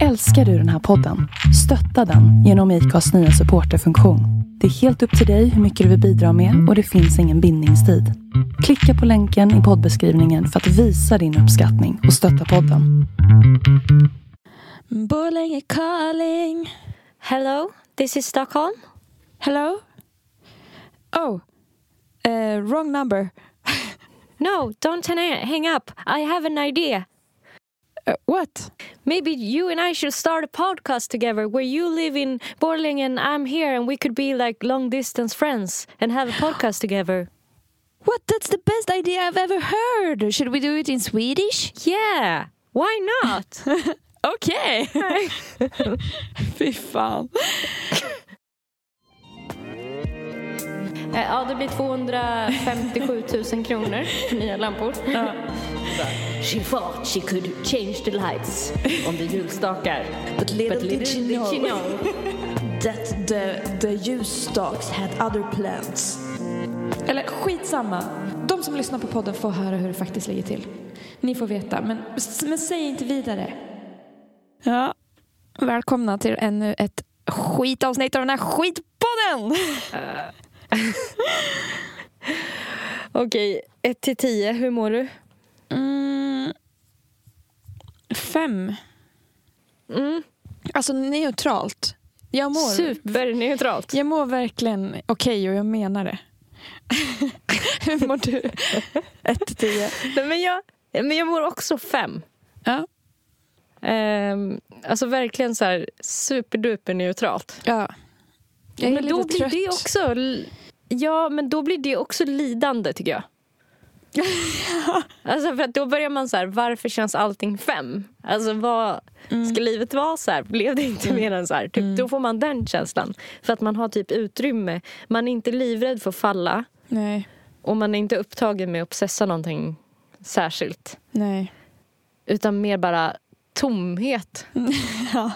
Älskar du den här podden? Stötta den genom IKAs nya supporterfunktion. Det är helt upp till dig hur mycket du vill bidra med och det finns ingen bindningstid. Klicka på länken i poddbeskrivningen för att visa din uppskattning och stötta podden. Borlänge calling. Hello, this is Stockholm. Hello? Oh, uh, wrong number. No, don't hang- hang up. I have an idea. Uh, what? Maybe you and I should start a podcast together where you live in Borlänge and I'm here and we could be like long distance friends and have a podcast together. What? That's the best idea I've ever heard. Should we do it in Swedish? Yeah, why not? Okej. Fy fan. Eh, ja, det blir 257 000 kronor för nya lampor. She thought she could change the lights on the ljusstakar. But little, But little did she know. that the, the ljusstakes had other plans. Eller skitsamma. De som lyssnar på podden får höra hur det faktiskt ligger till. Ni får veta, men, men säg inte vidare. Ja, välkomna till ännu ett skitavsnitt av den här skitpodden! Okej, 1 till 10, hur mår du? Mm, fem. Mm, Alltså neutralt. Jag mår, superneutralt. jag mår verkligen okej och jag menar det. hur mår du? Ett till tio. Nej, men, jag, men jag mår också fem. Ja. Ehm, alltså verkligen så här superduper neutralt. ja. Jag är men då lite blir trött. det också... Ja, men då blir det också lidande tycker jag. Alltså för att då börjar man så här, varför känns allting fem? Alltså vad, ska livet vara så här? Blev det inte mer än så här? Typ, Då får man den känslan. För att man har typ utrymme. Man är inte livrädd för att falla. Nej, Och man är inte upptagen med att obsessa någonting särskilt. nej. Utan mer bara tomhet. Ja.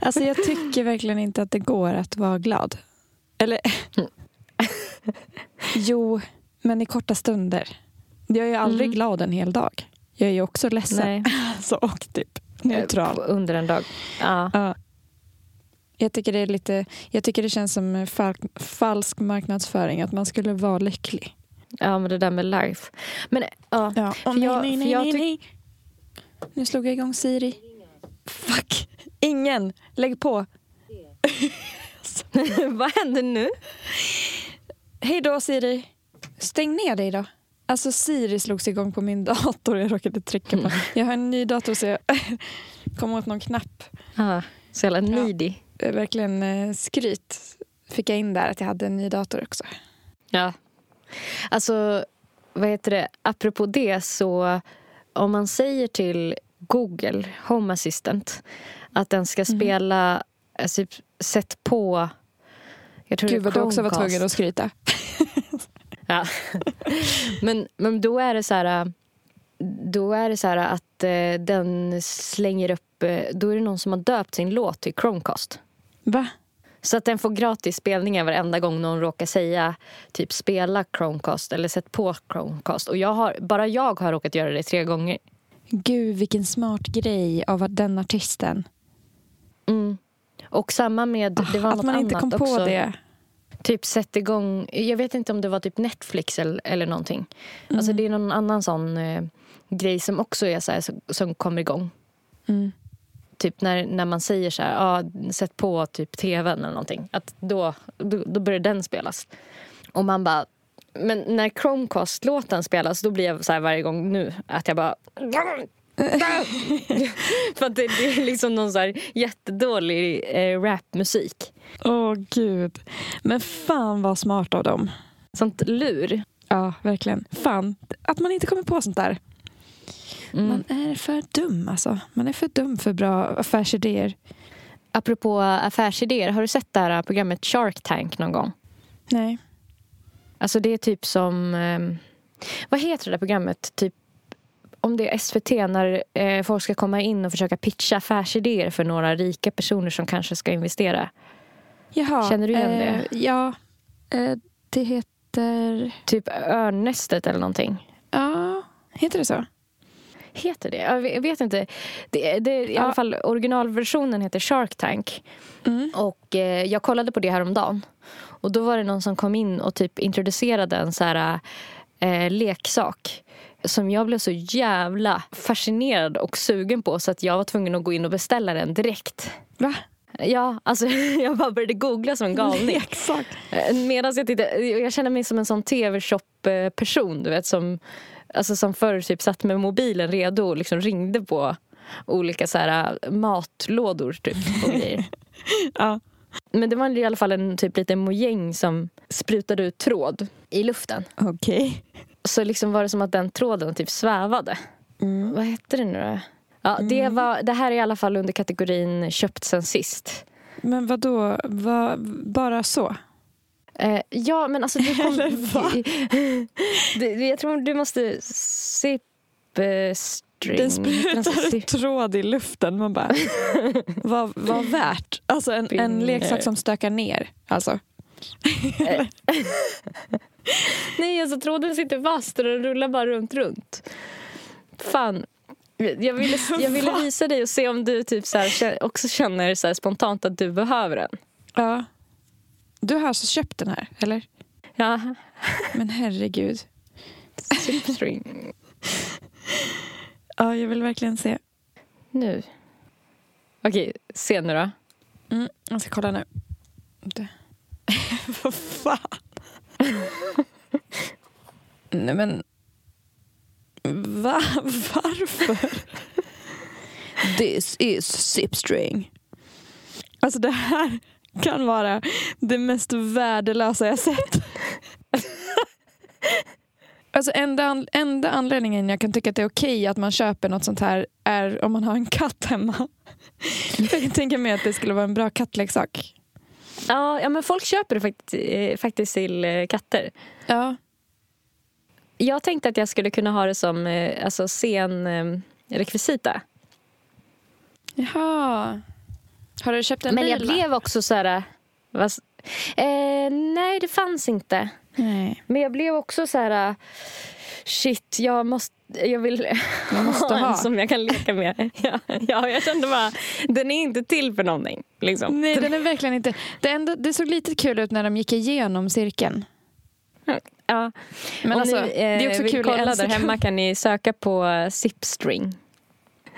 Alltså jag tycker verkligen inte att det går att vara glad. Eller... jo, men i korta stunder. Jag är ju aldrig Mm. glad en hel dag. Jag är ju också ledsen. Nej. Alltså, och typ neutral. På- Under en dag. Ja. Ja. Jag tycker det är lite, jag tycker det känns som fal- falsk marknadsföring att man skulle vara lycklig. ja, men det där med life. Men ja, Ja. För nej, jag- nej, för nej, jag nej, nej. Nu slog jag igång Siri. Fuck. Ingen. Lägg på. vad händer nu? Hej då Siri. Stäng ner dig då. Alltså Siri slogs igång på min dator. Jag råkade trycka på. Jag har en ny dator så jag kom åt någon knapp. Ja, så jävla needy. Eh, Verkligen eh, skryt fick jag in där att jag hade en ny dator också. Ja. Alltså, vad heter det? Apropå det så om man säger till Google Home Assistant att den ska Mhm. spela, alltså, sätt på jag tror Gud vad du också var tvungen att skryta. Ja. men, men då är det så här då är det så här att eh, den slänger upp, eh, då är det någon som har döpt sin låt till Chromecast. Va? Så att den får gratis spelningar varenda gång någon råkar säga typ spela Chromecast eller sätt på Chromecast. Och jag har, bara jag har råkat göra det tre gånger. Gud vilken smart grej av den artisten. Mm. Och samma med, det var att något man inte kom på också. det. Typ sätt igång, jag vet inte om det var typ Netflix eller, eller någonting. Alltså det är någon annan sån eh, grej som också är så här, som, som kommer igång. Mm. Typ när, när man säger så här, ah, sätt på typ tvn eller någonting. Att då, då, då börjar den spelas. Och man bara, men när Chromecast-låten spelas då blir jag så här varje gång nu att jag bara För att det, det är liksom någon så här jättedålig eh, rapmusik. Åh gud. Men fan vad smart av dem. Sånt lur. Ja, verkligen. Fan, att man inte kommer på sånt där. Mm. Man är för dum alltså. Man är för dum för bra affärsidéer. Apropå affärsidéer, har du sett det här programmet Shark Tank någon gång? Nej. Alltså det är typ som... Eh, vad heter det där programmet? Typ om det är SVT när eh, folk ska komma in och försöka pitcha affärsidéer för några rika personer som kanske ska investera. Jaha. Känner du igen eh, det? Ja. Eh, det heter... Typ Örnnästet eller någonting. Ja, heter det så? Heter det? Jag vet inte. Det, det, I Ja. alla fall originalversionen heter Shark Tank. Mm. Och eh, jag kollade på det här om dagen. Och då var det någon som kom in och typ introducerade en så här eh, leksak. Som jag blev så jävla fascinerad och sugen på så att jag var tvungen att gå in och beställa den direkt. Va? Ja, alltså jag bara började googla som en galning. Leksak. Medan jag tittade, jag känner mig som en sån tv-shop-person du vet som, alltså som förr typ satt med mobilen redo och liksom ringde på olika så här äh, matlådor typ och grejer. Ja. Men det var i alla fall en typ liten mojäng som sprutade ut tråd i luften. Okej. Så liksom var det som att den tråden typ svävade. Mm. Vad hette det nu då? Ja, det, var, det här är i alla fall under kategorin köpt sen sist. Men vad då? bara så? Eh, ja, men alltså... Du kom, Eller va? du, jag tror du måste sip eh, string. Den Alltså, sprutar sip- tråd i luften. Man bara, vad, vad värt? Alltså en, en leksak som stökar ner. Alltså. Nej, alltså tråden sitter fast och den rullar bara runt, runt. Fan. Jag ville, jag ville visa dig och se om du typ så här, också känner så spontant att du behöver den. Ja. Du har alltså köpt den här, eller? Ja, Men herregud. sip string. Ja, jag vill verkligen se. Nu. Okej, se nu då. Mm, jag ska kolla nu. Vad fan? Nej men... Va? Varför? This is zipstring. Alltså det här kan vara det mest värdelösa jag sett. Alltså enda, an- enda anledningen jag kan tycka att det är okej att man köper något sånt här är om man har en katt hemma. Jag kan tänka mig att det skulle vara en bra kattleksak. Ja, ja men folk köper det faktiskt, eh, faktiskt till eh, katter. Ja. Jag tänkte att jag skulle kunna ha det som eh, alltså, scen eh, rekvisita. Jaha. Har du köpt en Men bil? jag va? blev också så här... Eh, nej, det fanns inte. Nej. Men jag blev också så här... Shit, jag måste... Jag vill Jag måste ha en som jag kan leka med. Ja, ja, jag kände bara, den är inte till för någonting. Liksom. Nej, den är verkligen inte... Det, enda, det såg lite kul ut när de gick igenom cirkeln. Ja. Men Om alltså, ni det är också vill kul i kolla där hemma kan ni söka på uh, zipstring.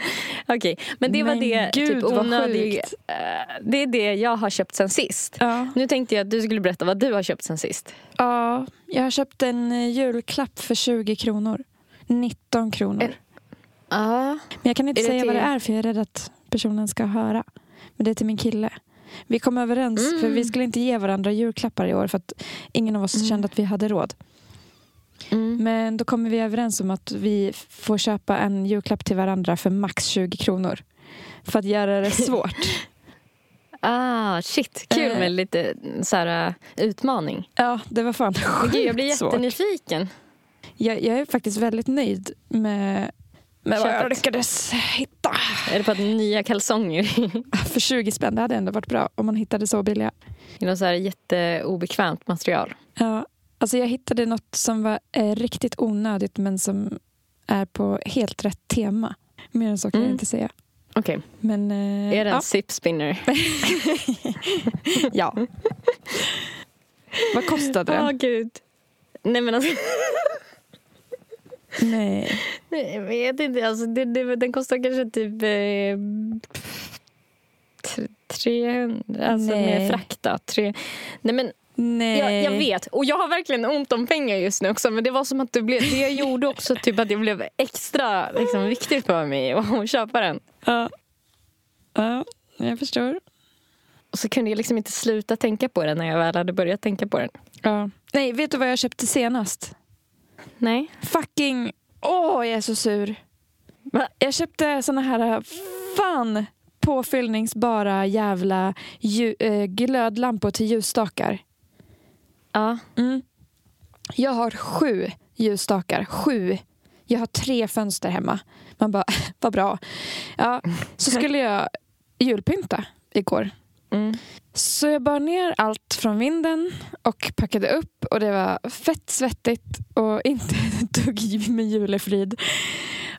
Okej, men det var Men det gud, typ onödig... eh, det är det jag har köpt sen sist. Ja. Nu tänkte jag att du skulle berätta vad du har köpt sen sist. ja, jag har köpt en eh, julklapp för 20 kronor. 19 kronor. En- Ja. Men jag kan inte säga vad det till- är för jag är rädd att personen ska höra. Men det är till min kille. Vi kom överens, Mm. för vi skulle inte ge varandra julklappar i år för att ingen av oss Mm. kände att vi hade råd. Mm. Men då kommer vi överens om att vi får köpa en julklapp till varandra för max 20 kronor. För att göra det svårt. Ah, shit. Kul Eh. med lite så här, uh, utmaning. ja, det var fan Men Gud, jag blir sjukt jättenyfiken. Jag, jag är faktiskt väldigt nöjd med, med vad jag lyckades hitta. Är det på att nya kalsonger För 20 spänn, det hade ändå varit bra om man hittade så billiga. i något så här jätteobekvämt material? Ja, alltså jag hittade något som var eh, riktigt onödigt men som är på helt rätt tema. Mer än så kan jag Mm. inte säga. Okej, Men, eh, är det en ja. zip spinner? ja. Vad kostade Åh den? gud. Nej men alltså, Nej. nej, jag vet inte. Alltså, det, det, den kostar kanske typ eh, t- 300, alltså Nej. med frakt då. Tre, nej men Nej. jag, jag vet. Och jag har verkligen ont om pengar just nu också. Men det var som att det, blev, det gjorde också typ att det blev extra liksom, viktigt för mig att, köpa den. Ja. ja, jag förstår. Och så kunde jag liksom inte sluta tänka på den när jag väl hade börjat tänka på den. Ja. Nej, vet du vad jag köpte senast? Nej. Fucking... Åh, jag är så sur. Va? Jag köpte såna här fan påfyllningsbara jävla ju, eh, glödlampor till ljusstakar. Ja. Mm. Jag har sju ljusstakar. Sju. Jag har tre fönster hemma. Man bara, vad bra. Ja, så skulle jag julpynta igår. Mm. Så jag bar ner allt från vinden och packade upp och det var fett svettigt och inte ett dugg med julefrid.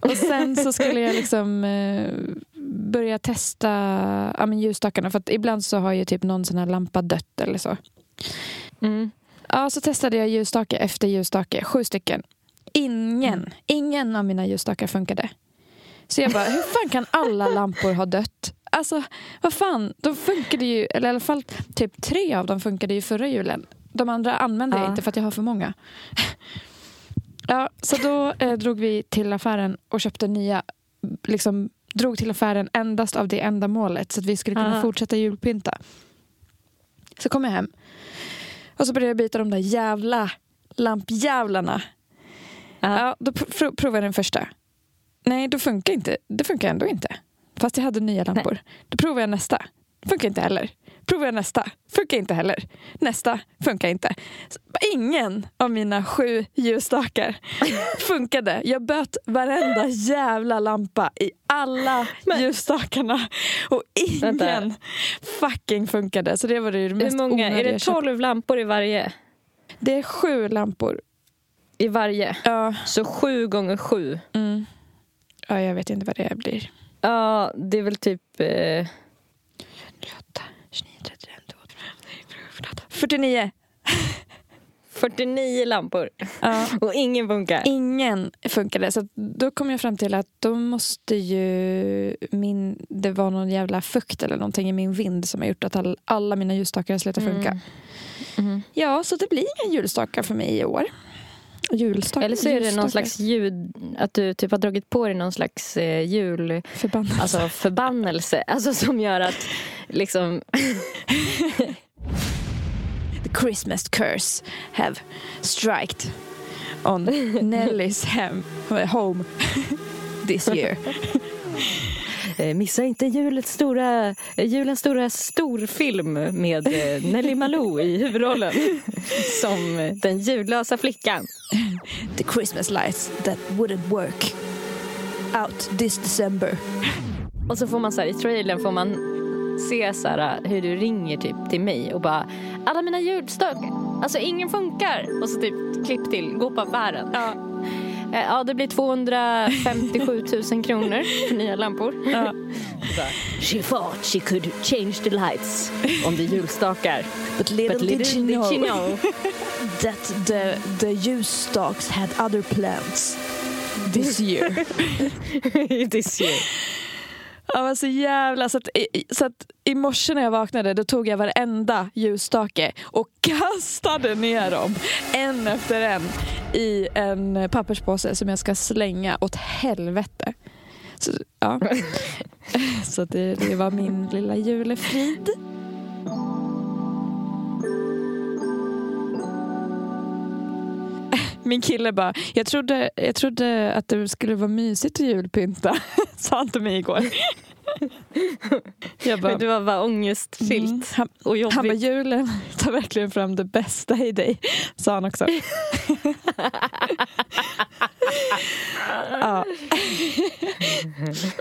Och sen så skulle jag liksom eh, börja testa ja, men ljusstakarna. För ibland så har ju typ någon sån här lampa dött eller så. Mm. Ja, så testade jag ljusstake efter ljusstake. Sju stycken. Ingen, ingen av mina ljusstakar funkade. Så jag bara, hur fan kan alla lampor ha dött? Alltså, vad fan, de funkade ju, eller i alla fall typ tre av dem funkade ju förra julen. De andra använde jag Ja. inte för att jag har för många. Ja, så då eh, drog vi till affären och köpte nya. Liksom, drog till affären endast av det enda målet så att vi skulle kunna Aha. fortsätta julpynta. Så kom jag hem och så började jag byta de där jävla lampjävlarna. Ja. Ja, då pr- provade jag den första. Nej, då funkar inte. Det funkar ändå inte. Fast jag hade nya lampor. Då provade jag nästa. Funkar inte heller. Provar jag nästa. Funkar inte heller. Nästa. Funkar inte. Ingen av mina sju ljusstakar funkade. Jag böt varenda jävla lampa i alla ljusstakarna. Och ingen Vänta. fucking funkade. Så det var det mest Hur många? Är det. 12 lampor i varje? Det är sju lampor. I varje? Ja, Så sju gånger sju. mm. ja, jag vet inte vad det blir. Ja, det är väl typ... Eh, 28, 29, 31, 32, 49. 49 lampor. Ja. Och ingen funkar. Ingen funkade. Så då kom jag fram till att då måste ju min, det var någon jävla fukt eller någonting i min vind som har gjort att all, alla mina ljusstakar har slutat funka. Mhm. Ja, så det blir inga julstakar för mig i år. Julstakar, Eller så är det någon ljusstakar. slags ljud... Att du typ har dragit på dig någon slags eh, jul... förbannelse. Alltså förbannelse. Alltså som gör att liksom... The Christmas curse have striked on Nellys hem, home this year. Eh, missa inte julets stora, eh, julens stora storfilm med eh, Nelly Malou i huvudrollen som eh, den ljudlösa flickan. The Christmas lights that wouldn't work out this December. Och så får man så här, i trailern får man se så här, hur du ringer typ till mig och bara alla mina ljudstakar, alltså ingen funkar. Och så typ klipp till, gå på affären. Ja. Eh, Ja, det blir 257 000 kronor för nya lampor. Ja. She thought she could change the lights on the julstakar. But little, But little did you know, know. that the, the ljusstakes had other plans this year. This year. Ja, men så jävla... Så att, så att i morse när jag vaknade då tog jag varenda ljusstake och kastade ner dem en efter en i en papperspåse som jag ska slänga åt helvete. Så, ja. så det, det var min lilla julefrid. Min kille bara, jag trodde, jag trodde att det skulle vara mysigt att julpynta, sa han till mig igår. Jag bara, Men du var bara ångestfyllt Mm. Han, och jobbigt. han bara, julen tar verkligen fram det bästa i dig, sa han också. ja.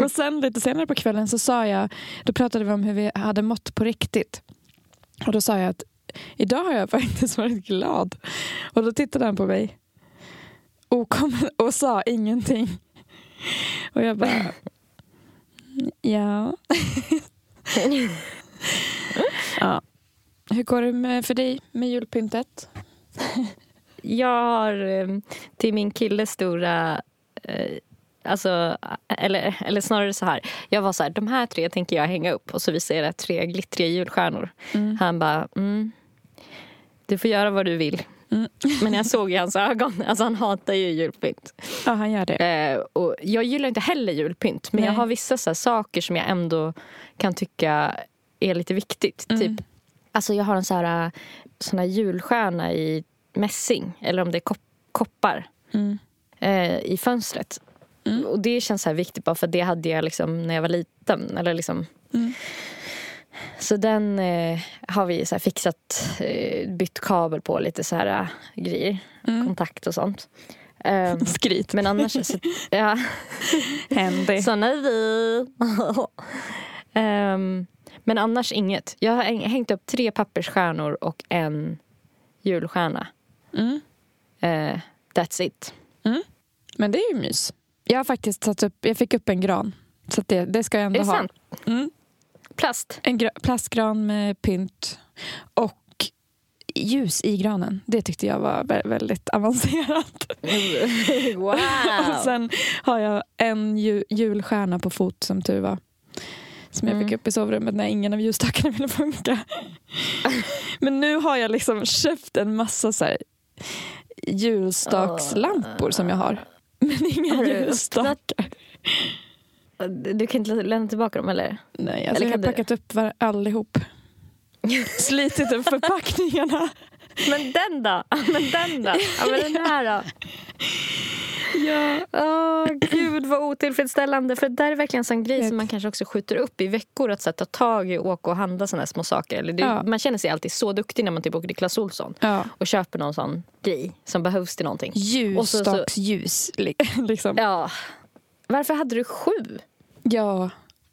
Och sen lite senare på kvällen så sa jag, då pratade vi om hur vi hade mått på riktigt. Och då sa jag att idag har jag faktiskt varit glad. Och då tittade han på mig okommen och sa ingenting. Och jag bara, ja. ja. Hur går det med, för dig med julpyntet? Jag har eh, till min killes stora... Eh, alltså, eller, eller snarare så här. Jag var så här, de här tre tänker jag hänga upp. Och så visade jag tre glittriga julstjärnor. Han bara, mm, du får göra vad du vill. Mm. Men jag såg i hans ögon, alltså han hatar ju julpynt. Ja, han gör det. Eh, och jag gillar inte heller julpynt. Men jag Nej. har vissa så här, saker som jag ändå kan tycka är lite viktigt. Mm. Typ, alltså jag har en så här, eh, sån här julstjärna i mässing. Eller om det är kop- koppar. Mm. Eh, I fönstret. Mm. Och det känns så här viktigt bara för det hade jag liksom när jag var liten. Eller liksom. Mm. Så den eh, har vi så här fixat, eh, bytt kabel på lite så här eh, grejer. Mm. Kontakt och sånt. Ehm, Skryt. men annars, så, ja. Handy. Såna är vi. Ehm, men annars inget. Jag har häng- hängt upp tre pappersstjärnor och en julstjärna. Mm. Eh, that's it. Men det är ju mys. Jag har faktiskt satt upp, jag fick upp en gran. Så det, det ska jag ändå Är det ha. sant? Mm. Plast? En gra- plastgran med pynt och ljus i granen. Det tyckte jag var vä- väldigt avancerat. wow! Och sen har jag en ju- julstjärna på fot som tur var. Som jag fick Mm. upp i sovrummet när ingen av ljusstakarna ville funka. Men nu har jag liksom köpt en massa så här julstakslampor som jag har. Men inga ljusstakar. Du kan inte lämna tillbaka dem eller? Nej, alltså Eller jag har du? packat upp var- allihop. Slitit upp förpackningarna. Men den då? Men den då? Ja, men den här då? Ja. Åh gud vad otillfredsställande. För det där är verkligen en sån grej som man kanske också skjuter upp i veckor. Att så, här, ta tag i och åka och handla såna här små saker. Eller det, Ja. Man känner sig alltid så duktig när man typ åker till Clas Ohlson. ja. Och köper någon sån grej som behövs till någonting. Ljusstaksljus. li- Liksom. Ja. Varför hade du sju? Ja,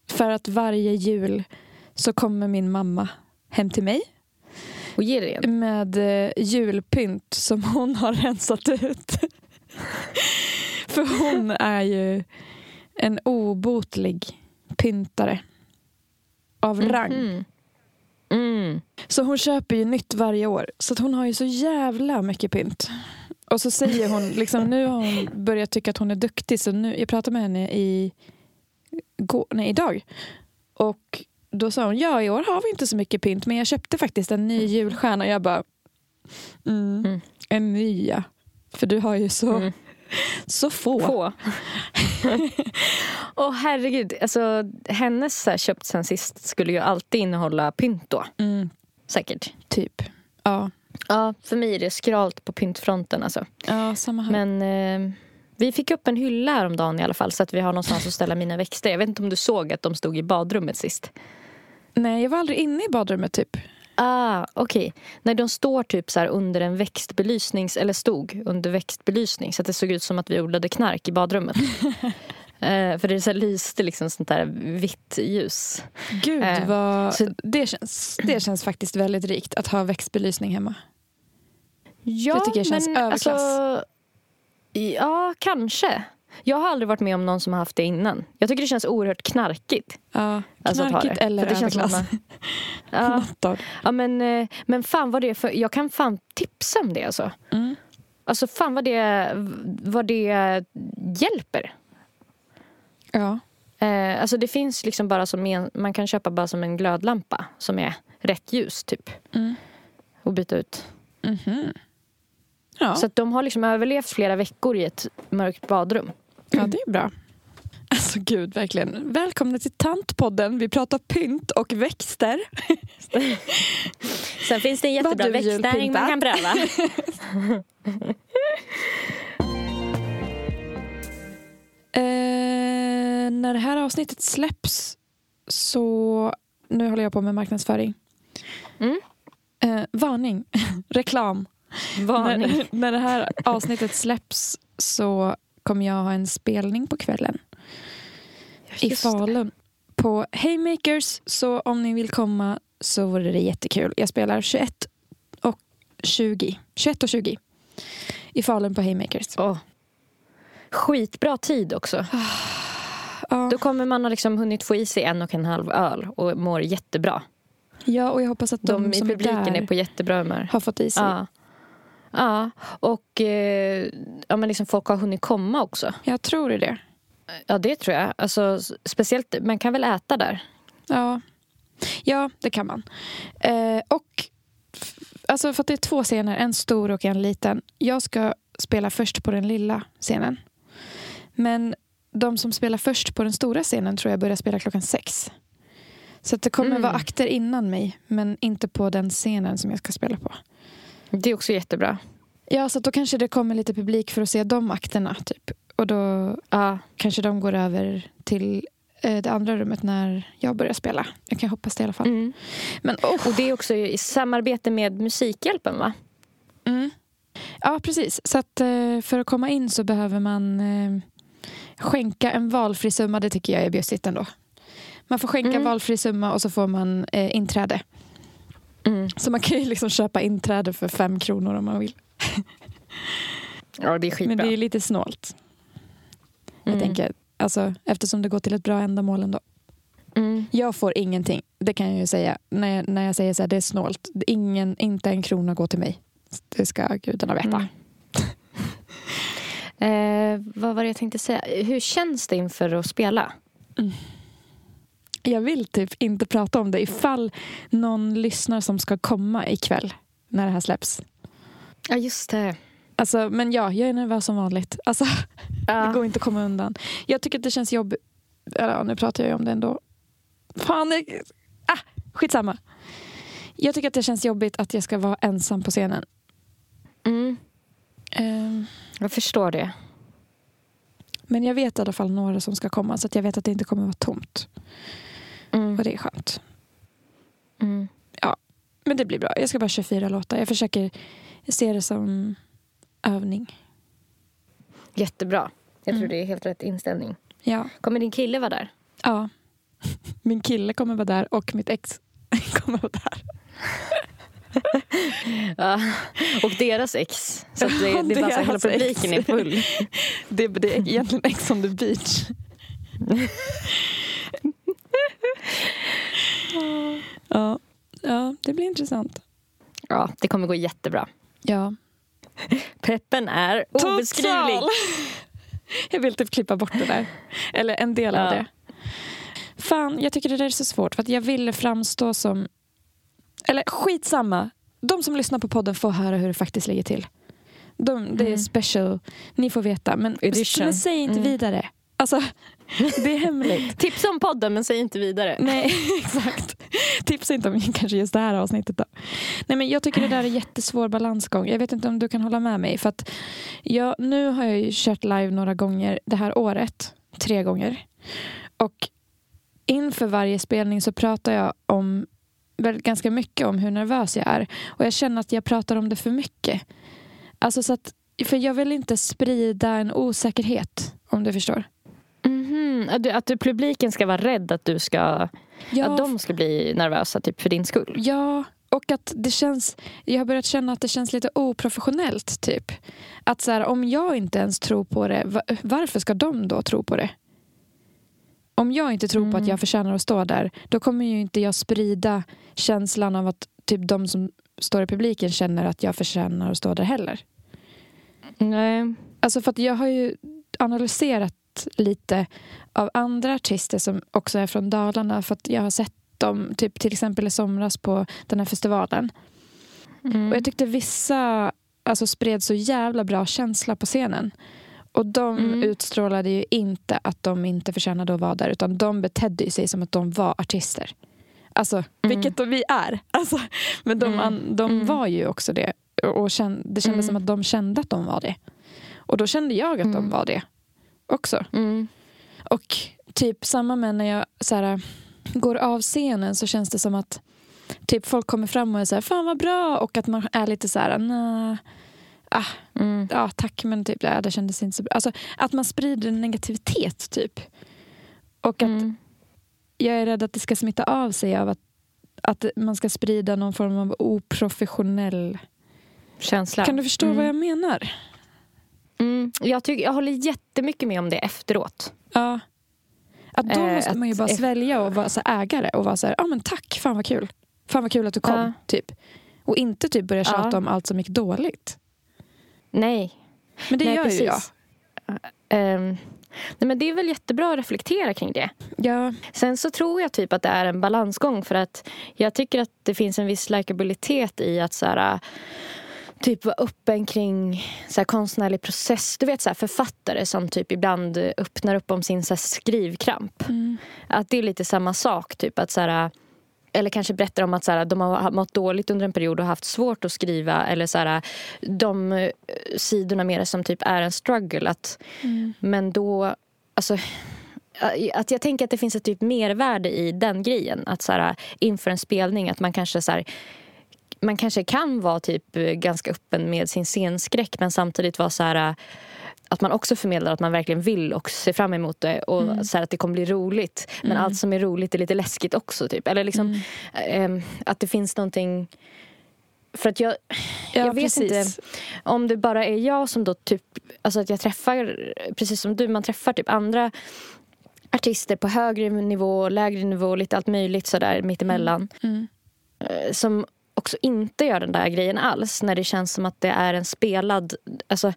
för att varje jul så kommer min mamma hem till mig Och ger det en? med eh, julpynt som hon har rensat ut. för hon är ju en obotlig pyntare av rang. Mm. Mm. Så hon köper ju nytt varje år. Så att hon har ju så jävla mycket pynt. Och så säger hon, liksom, nu har hon börjat tycka att hon är duktig. Så nu, jag pratade med henne i, gå, nej, idag. Och då sa hon, ja i år har vi inte så mycket pynt. Men jag köpte faktiskt en ny julstjärna. Och jag bara, mm, Mm. en ny ja. För du har ju så, Mm. så få. Få. Åh herregud. Alltså, hennes så här, köpt sen sist skulle ju alltid innehålla pynt då. Mm, Säkert. typ. Ja, Ja, för mig är det skralt på pyntfronten alltså. ja samma här. Men eh, vi fick upp en hylla häromdagen i alla fall så att vi har någonstans att ställa mina växter. Jag vet inte om du såg att de stod i badrummet sist. Nej, jag var aldrig inne i badrummet typ. Ah, okej. Nej, de står typ så under en växtbelysnings... Eller stod under växtbelysning så att det såg ut som att vi odlade knark i badrummet. eh, för det så här lyste liksom sånt där vitt ljus. Gud, Eh, vad, så- det, känns, det känns faktiskt väldigt rikt att ha växtbelysning hemma. Ja, Det tycker jag känns överklass. Alltså, ja, kanske. Jag har aldrig varit med om någon som har haft det innan. Jag tycker det känns oerhört knarkigt. Ja, Alltså, knarkigt det. eller För det känns som överklass. att Ja, ja men, eh, men fan vad det är för... Jag kan fan tipsa om det alltså. Mm. Alltså fan vad det, vad det hjälper. Ja. Eh, alltså det finns liksom bara som en, man kan köpa bara som en glödlampa som är rätt ljus typ. Mm. Och byta ut. Mhm. Ja. Så att de har liksom överlevt flera veckor i ett mörkt badrum. ja, det är bra. Alltså gud, verkligen. Välkomna till Tantpodden. Vi pratar pynt och växter. Sen finns det en jättebra växtnäring man kan pröva. Eh, när det här avsnittet släpps så... Nu håller jag på med marknadsföring. Mm. Eh, varning. Reklam. När, när det här avsnittet släpps så kommer jag ha en spelning på kvällen i Just det. Falun på Haymakers. Så om ni vill komma så vore det jättekul. Jag spelar 21 och 20. 21 och 20 i Falun på Haymakers. Åh. Skitbra tid också. Ja, Då kommer man ha liksom hunnit få i sig en och en halv öl och mår jättebra. ja och jag hoppas att de, De, i publiken är där är på jättebra humör. har fått i sig. Ja. Ja, och eh, ja, men liksom folk har hunnit komma också. Jag tror det. Ja, det tror jag. Alltså, speciellt, man kan väl äta där? Ja, ja det kan man. Eh, och alltså för det är två scener, en stor och en liten. Jag ska spela först på den lilla scenen. Men de som spelar först på den stora scenen tror jag börjar spela klockan sex. Så det kommer Mm. vara akter innan mig, men inte på den scenen som jag ska spela på. Det är också jättebra. Ja, så då kanske det kommer lite publik för att se de akterna. Typ. Och då Ja, kanske de går över till eh, det andra rummet när jag börjar spela. Jag kan hoppas det i alla fall. mm. Men oh, Och det är också i samarbete med Musikhjälpen, va? Mm. Ja, precis. Så att eh, för att komma in så behöver man eh, skänka en valfri summa. Det tycker jag är bjussigt ändå. Man får skänka Mm. valfri summa och så får man eh, inträde. Mm. Så man kan ju liksom köpa inträde för fem kronor om man vill. Ja, det är skitbra. Men det är lite snålt. Jag Mm. tänker, alltså, eftersom det går till ett bra ändamål ändå. Mm. Jag får ingenting, det kan jag ju säga. När jag, när jag säger så här, det är snålt. Ingen, inte en krona går till mig. Det ska gudarna veta. Mm. Eh, vad var det jag tänkte säga? Hur känns det inför att spela? Jag vill typ inte prata om det ifall någon lyssnar som ska komma ikväll när det här släpps. Ja, just det. Alltså, men ja, jag är nervös som vanligt. Alltså, Det går inte att komma undan. Jag tycker att det känns jobbigt. Ja, nu pratar jag ju om det ändå. Fan, det... ah, skitsamma. Jag tycker att det känns jobbigt att jag ska vara ensam på scenen. Mm. Ehm, Jag förstår det. men jag vet i alla fall några som ska komma så att jag vet att det inte kommer vara tomt. Mm. Och det är skönt. Mm. Men det blir bra. Jag ska bara köra fyra låtar. Jag försöker se det som övning. Jättebra. Jag tror Mm. det är helt rätt inställning. Ja. Kommer din kille vara där? ja. Min kille kommer vara där och mitt ex kommer vara där. Ja. Och deras ex. Så att det, Ja, det är bara så hela deras ex. publiken är full. Det, det är egentligen Ex on the beach. Ja. ja, det blir intressant. Ja, det kommer gå jättebra. Ja. Peppen är obeskrivlig. Total. Jag vill typ klippa bort det där. Eller en del av Ja. det. Fan, jag tycker det där är så svårt. För att jag vill framstå som... Eller skitsamma. De som lyssnar på podden får höra hur det faktiskt ligger till. De, det är Mm. special. Ni får veta. Men, men säg inte Mm. vidare. Alltså, det är hemligt. Tipsa om podden men säg inte vidare. Nej, exakt. Tipsa inte om kanske just det här avsnittet. Då. Nej, men jag tycker det där är jättesvår balansgång. Jag vet inte om du kan hålla med mig. För att jag, nu har jag ju kört live några gånger det här året. Tre gånger. Och inför varje spelning så pratar jag om väl ganska mycket om hur nervös jag är. Och jag känner att jag pratar om det för mycket. Alltså så att, för jag vill inte sprida en osäkerhet, om du förstår. Mhm. Att, du, att du, publiken ska vara rädd att du ska... Att de ska bli nervösa typ för din skull. Ja, och att det känns... Jag har börjat känna att det känns lite oprofessionellt. typ. Att så här, Om jag inte ens tror på det, va- varför ska de då tro på det? Om jag inte tror på att Mm. jag förtjänar att stå där, då kommer ju inte jag sprida känslan av att typ de som står i publiken känner att jag förtjänar att stå där heller. Nej. Alltså för att jag har ju analyserat lite av andra artister som också är från Dalarna för att jag har sett dem typ till exempel i somras på den här festivalen. Mm. Och jag tyckte vissa alltså, spred så jävla bra känsla på scenen. Och de Mm. utstrålade ju inte att de inte förtjänade att vara där utan de betedde sig som att de var artister. Alltså, vilket vi är. Alltså, men de, Mm. de Mm. var ju också det. Och känn, det kändes Mm. som att de kände att de var det. Och då kände jag att de Mm. var det också. Mm. Och typ samma med när jag så här, går av scenen så känns det som att typ folk kommer fram och är så här, fan vad bra och att man är lite så här, ah, Mm. ja tack men typ ja, det kändes inte så bra. Alltså att man sprider negativitet typ. Och att Mm. jag är rädd att det ska smitta av sig av att, att man ska sprida någon form av oprofessionell... Känsla. Kan du förstå Mm. vad jag menar? Mm. Jag, tycker, jag håller jättemycket med om det efteråt. Ja. Att då Eh, måste man ju bara svälja och vara så ägare och vara så här, ah, men tack, fan vad kul. Fan vad kul att du kom, Ja. typ. Och inte typ börja tjata Ja. om allt som gick dåligt. Nej. Men det Nej, gör precis. ju jag. Ehm, nej, men det är väl jättebra att reflektera kring det. Ja, Sen så tror jag typ att det är en balansgång för att jag tycker att det finns en viss likabilitet i att så här, typ vara öppen kring så här, konstnärlig process. Du vet så här, författare som typ ibland öppnar upp om sin så här, skrivkramp. Att det är lite samma sak. Typ att så här, eller kanske berättar om att så här, de har mått dåligt under en period och haft svårt att skriva. Eller så här, de eh, sidorna mer som typ är en struggle. Att, Men då... Alltså, att jag tänker att det finns ett typ mervärde i den grejen. Att så här, inför en spelning att man kanske så här, man kanske kan vara typ eh, ganska öppen med sin scenskräck men samtidigt vara så här att man också förmedlar att man verkligen vill och ser fram emot det och så här, att det kommer bli roligt. Men allt som är roligt är lite läskigt också. Typ. Eller liksom, ehm, att det finns någonting... För att jag, Ja, jag vet precis. inte om det bara är jag som då typ, alltså att jag träffar, precis som du, man träffar typ andra artister på högre nivå, lägre nivå, lite allt möjligt sådär mittemellan. Mm. eh, Som också inte gör den där grejen alls när det känns som att det är en spelad, alltså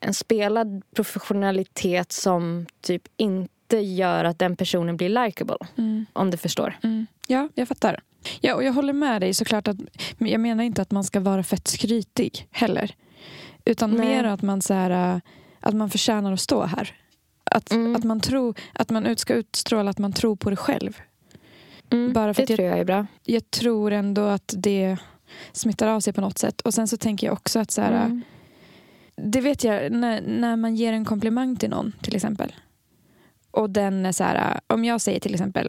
en spelad professionalitet som typ inte gör att den personen blir likable. Mm. Om du förstår. Mm. Ja, jag fattar. Ja, och jag håller med dig såklart. att Jag menar inte att man ska vara fett skrytig heller. Utan Nej. mer att man, så här, äh, att man förtjänar att stå här. Att, Mm. att man tror att man ut ska utstråla att man tror på det själv. Mm, Bara för det jag- tror jag är bra. Jag tror ändå att det smittar av sig på något sätt. Och sen så tänker jag också att så här, Mm. det vet jag när, när man ger en komplimang till någon till exempel. Och den är så här, om jag säger till exempel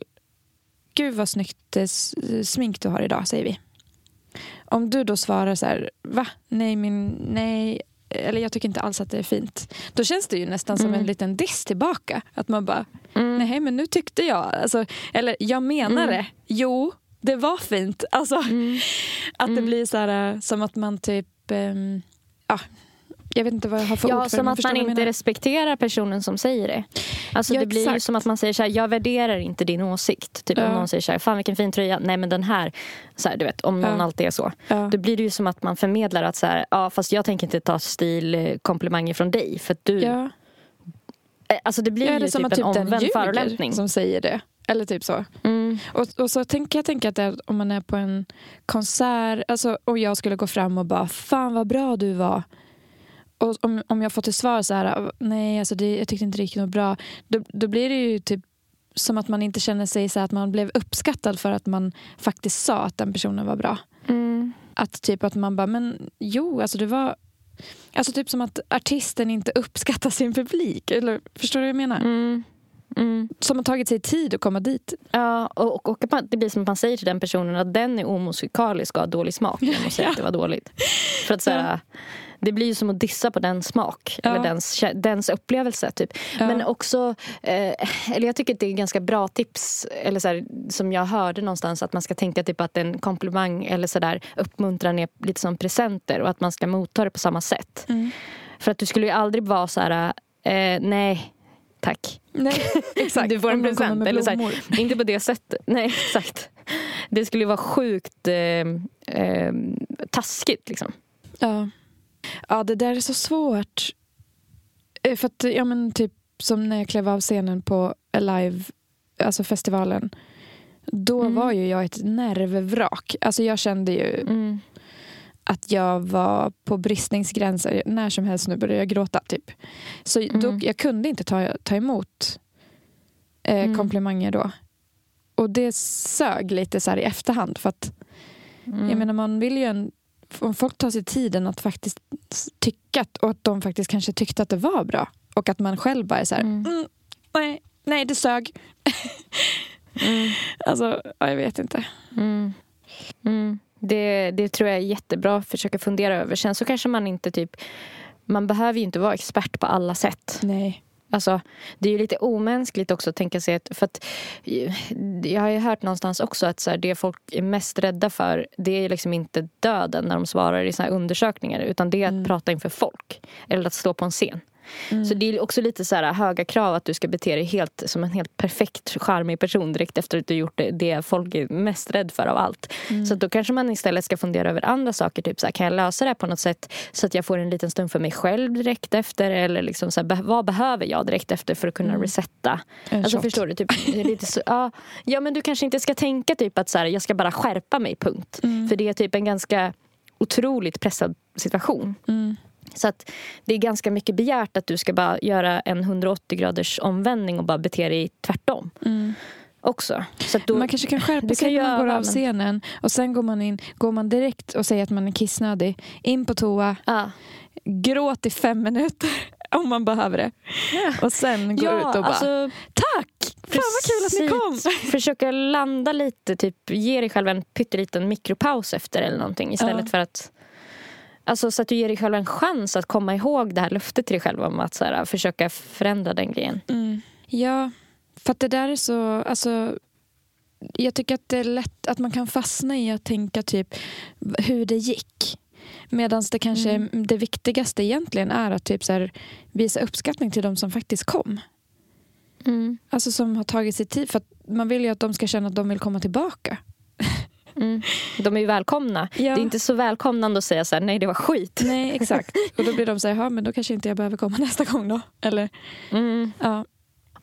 Gud vad snyggt eh, smink du har idag, säger vi. Om du då svarar så här, va? Nej, min, nej, eller jag tycker inte alls att det är fint. Då känns det ju nästan som Mm. en liten diss tillbaka. Att man bara, Mm. nej men nu tyckte jag, alltså, eller jag menar Mm. det. Jo, det var fint. Alltså, Mm. att det Mm. blir så här, eh, som att man typ, ehm, ja, jag vet inte vad jag har för Ja, ord för som att man inte respekterar personen som säger det. Alltså Ja, det blir ju som att man säger så här, jag värderar inte din åsikt. Typ Ja. om någon säger så här, fan vilken fin tröja. Nej men den här. Så här du vet, om någon Ja. alltid är så. Ja. Då blir det ju som att man förmedlar att så här, ja fast jag tänker inte ta stilkomplimanger från dig. För att du. Eh, alltså det blir Ja, ju typ en typ den omvänd förolämpning. som säger det. Eller typ så. Mm. Och, och så tänker jag tänker att det om man är på en konsert alltså, och jag skulle gå fram och bara Fan vad bra du var. Och om, om jag får till svar så här Nej, alltså det, jag tyckte inte det gick något bra. Då, då blir det ju typ som att man inte känner sig så att man blev uppskattad för att man faktiskt sa att den personen var bra. Mm. Att typ att man bara, men jo, alltså det var... Alltså typ som att artisten inte uppskattar sin publik. Eller Förstår du vad jag menar? Mm. Mm. Som har tagit sig tid att komma dit. Ja, och, och, man- det blir som att man säger till den personen att den är omusikalisk och har dålig smak genom att säga Ja. att det var dåligt. För att så här, Det blir ju som att dissa på den smak, Ja. eller dens, dens upplevelse. Typ. Ja. Men också, eh, eller jag tycker att det är ganska bra tips, eller så här, som jag hörde någonstans, att man ska tänka typ att en komplimang eller så där, uppmuntran är lite som presenter och att man ska motta det på samma sätt. Mm. För att du skulle ju aldrig vara så här, eh, nej, tack. Nej, exakt. Du får en present. Eller så här, inte på det sättet. Nej, exakt. Det skulle ju vara sjukt eh, eh, taskigt. Liksom. Ja. Ja, det där är så svårt. Eh, För att, ja men typ som när jag klev av scenen på Alive, alltså festivalen. Då Mm. var ju jag ett nervvrak. Alltså jag kände ju Mm. att jag var på bristningsgränser. När som helst nu började jag gråta. typ. Så då, Mm. jag kunde inte ta, ta emot eh, Mm. komplimanger då. Och det sög lite så i efterhand. För att Mm. jag menar, man vill ju en, om folk tar sig tiden att faktiskt tycka och att de faktiskt kanske tyckte att det var bra. Och att man själv bara är så här, Mm. mm, nej, nej, det sög. Mm. Alltså, ja, jag vet inte. Mm. Mm. Det, det tror jag är jättebra att försöka fundera över. Sen så kanske man inte typ... Man behöver ju inte vara expert på alla sätt. Nej. Alltså, det är ju lite omänskligt också att tänka sig att... För att jag har ju hört någonstans också att så här, det folk är mest rädda för det är liksom inte döden när de svarar i så här undersökningar utan det är att Mm. prata inför folk. Eller att stå på en scen. Mm. Så det är också lite så här höga krav att du ska bete dig helt som en helt perfekt charmig person direkt efter att du gjort det, det folk är mest rädd för av allt. Mm. Så då kanske man istället ska fundera över andra saker. Typ så här, kan jag lösa det här på något sätt så att jag får en liten stund för mig själv direkt efter? Eller liksom så här, vad behöver jag direkt efter för att kunna Mm. resetta? En Alltså shot. förstår du? Typ, lite så, ja, ja men du kanske inte ska tänka typ att så här, jag ska bara skärpa mig, punkt. Mm. För det är typ en ganska otroligt pressad situation. Mm. Så att det är ganska mycket begärt att du ska bara göra en 180 graders omvändning och bara bete dig tvärtom Mm. också. Så då, man kanske kan skärpa sig när man går av men- scenen och sen går man in, går man direkt och säger att man är kissnödig, in på toa, ja. gråt i fem minuter om man behöver det. Och sen gå ja, ut och bara alltså, tack! Fan vad kul att ni kom! Försöka landa lite, typ ge dig själv en pytteliten mikropaus efter eller någonting istället Ja. för att Alltså så att du ger dig själv en chans att komma ihåg det här löftet till dig själv om att så här, försöka förändra den grejen. Mm. Ja, för att det där är så, alltså jag tycker att det är lätt att man kan fastna i att tänka typ hur det gick. Medan det kanske Mm. det viktigaste egentligen är att typ så här, visa uppskattning till de som faktiskt kom. Mm. Alltså som har tagit sig tid. För man vill ju att de ska känna att de vill komma tillbaka. Mm. De är ju välkomna. Ja. Det är inte så välkomnande att säga så här, nej det var skit. Nej, exakt. Och då blir de så här, men då kanske inte jag behöver komma nästa gång då. Eller, Mm. ja.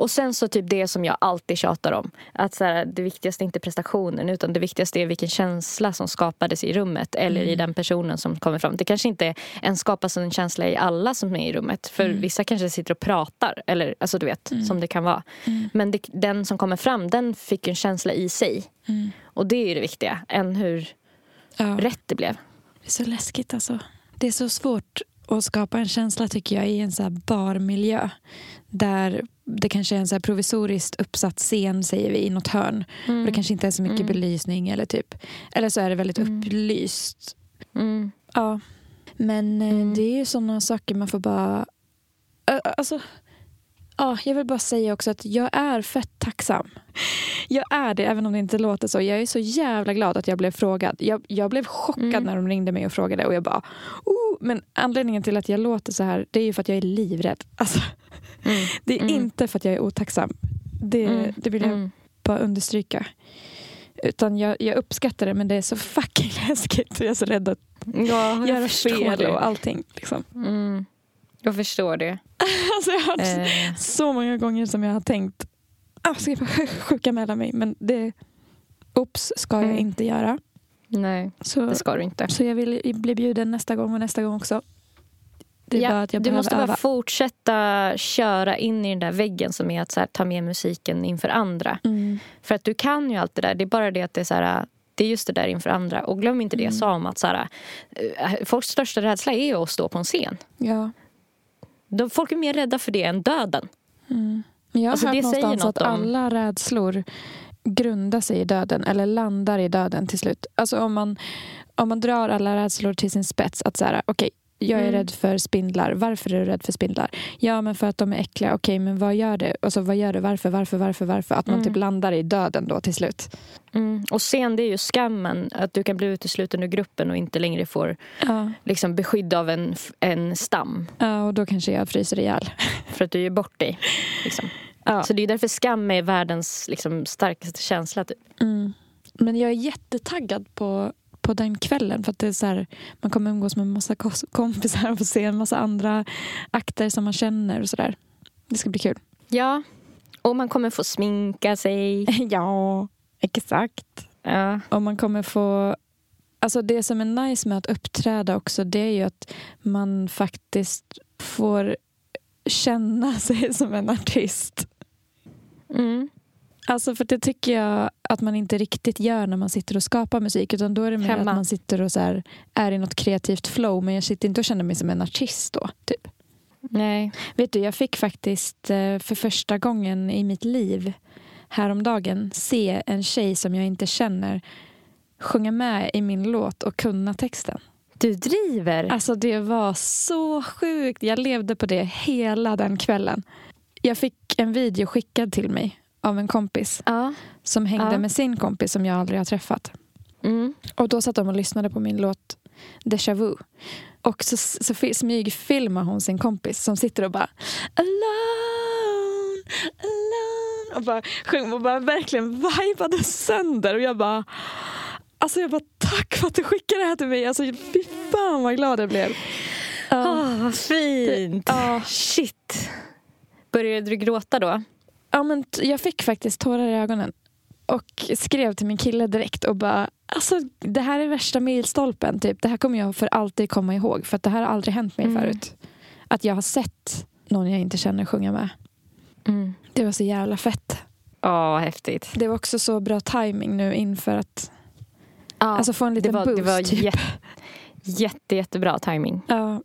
Och sen så typ det som jag alltid tjatar om. Att så här, det viktigaste är inte prestationen utan det viktigaste är vilken känsla som skapades i rummet eller i den personen som kommer fram. Det kanske inte ens skapas en känsla i alla som är i rummet. För vissa kanske sitter och pratar. Eller alltså du vet, som det kan vara. Men det, den som kommer fram den fick en känsla i sig. Mm. Och det är ju det viktiga. Än hur ja. rätt det blev. Det är så läskigt alltså. Det är så svårt att skapa en känsla tycker jag i en så här barmiljö. Där det kanske är en så provisoriskt uppsatt scen säger vi i något hörn. Och det kanske inte är så mycket belysning eller typ. Eller så är det väldigt upplyst. Mm. Ja. Men eh, det är ju sådana saker man får bara... Alltså, ja, jag vill bara säga också att jag är fett tacksam. Jag är det, även om det inte låter så. Jag är så jävla glad att jag blev frågad. Jag, jag blev chockad när de ringde mig och frågade. Och jag bara, oh! Men anledningen till att jag låter så här, det är ju för att jag är livrädd. Alltså, Det är inte för att jag är otacksam. Det, Mm. det vill jag Mm. bara understryka. Utan jag, jag uppskattar det, men det är så fucking läskigt. Jag är så rädd att Ja, göra fel och allting. Liksom. Mm. Jag förstår det. Alltså jag har Eh. så många gånger som jag har tänkt ah, ska jag sjukanmäla mig? Men det Oops, ska jag Mm. inte göra. Nej, Så, det ska du inte. så jag vill bli bjuden nästa gång och nästa gång också. Ja, bara du måste bara öva. fortsätta köra in i den där väggen som är att här, ta med musiken inför andra. Mm. För att du kan ju allt det där. Det är bara det att det är så här, det är just det där inför andra. Och glöm inte det Mm. jag sa om att så här, eh, folks största rädsla är ju att stå på en scen. Ja. De, folk är mer rädda för det än döden. Men jag har Alltså, hört någonstans att om- alla rädslor grundar sig i döden eller landar i döden till slut. Alltså om man, om man drar alla rädslor till sin spets. Att så här, okej, jag är Mm. rädd för spindlar. Varför är du rädd för spindlar? Ja, men för att de är äckliga. Okej, men vad gör det? Alltså, vad gör det? Varför, varför, varför, varför? Att man Mm. typ landar i döden då till slut. Mm. Och sen det är ju skammen. Att du kan bli utesluten ur gruppen och inte längre får Ja. liksom, beskydd av en, en stam. ja, och då kanske jag fryser ihjäl. För att du ger bort dig. Liksom. Ja. Så det är därför skam är världens liksom, starkaste känsla. Typ. Mm. Men jag är jättetaggad på, på den kvällen. För att det är så här, man kommer umgås med en massa kompisar och få se en massa andra akter som man känner och sådär. Det ska bli kul. Ja, och man kommer få sminka sig. ja, exakt. Ja. Och man kommer få... Alltså det som är nice med att uppträda också det är ju att man faktiskt får känna sig som en artist. Mm. Alltså för det tycker jag att man inte riktigt gör när man sitter och skapar musik. Utan då är det mer Hemma. att man sitter och så här, är i något kreativt flow. Men jag sitter inte och känner mig som en artist då. Typ. Nej. Vet du, jag fick faktiskt eh, för första gången i mitt liv häromdagen se en tjej som jag inte känner sjunga med i min låt och kunna texten. Du driver? Alltså det var så sjukt. Jag levde på det hela den kvällen. Jag fick en video skickad till mig av en kompis ja. som hängde Ja. med sin kompis som jag aldrig har träffat. Mm. Och då satt de och lyssnade på min låt Deja Vu. Och så, så fi- smygfilmar hon sin kompis som sitter och bara Alone, alone och bara sjöng och bara verkligen vibade sönder. Och jag bara Alltså jag bara tack för att du skickade det här till mig. Alltså fy fan vad glad jag blev. Ja. Ah, vad fint. Ja. Shit. Började du gråta då? Ja, men jag fick faktiskt tårar i ögonen. Och skrev till min kille direkt och bara Alltså det här är värsta milstolpen. Typ. Det här kommer jag för alltid komma ihåg. För att det här har aldrig hänt mig Mm. förut. Att jag har sett någon jag inte känner sjunga med. Mm. Det var så jävla fett. Ja, häftigt. Det var också så bra timing nu inför att Ja, alltså få en det liten var, boost. det var typ. jätte, jätte, jättebra timing. Ja.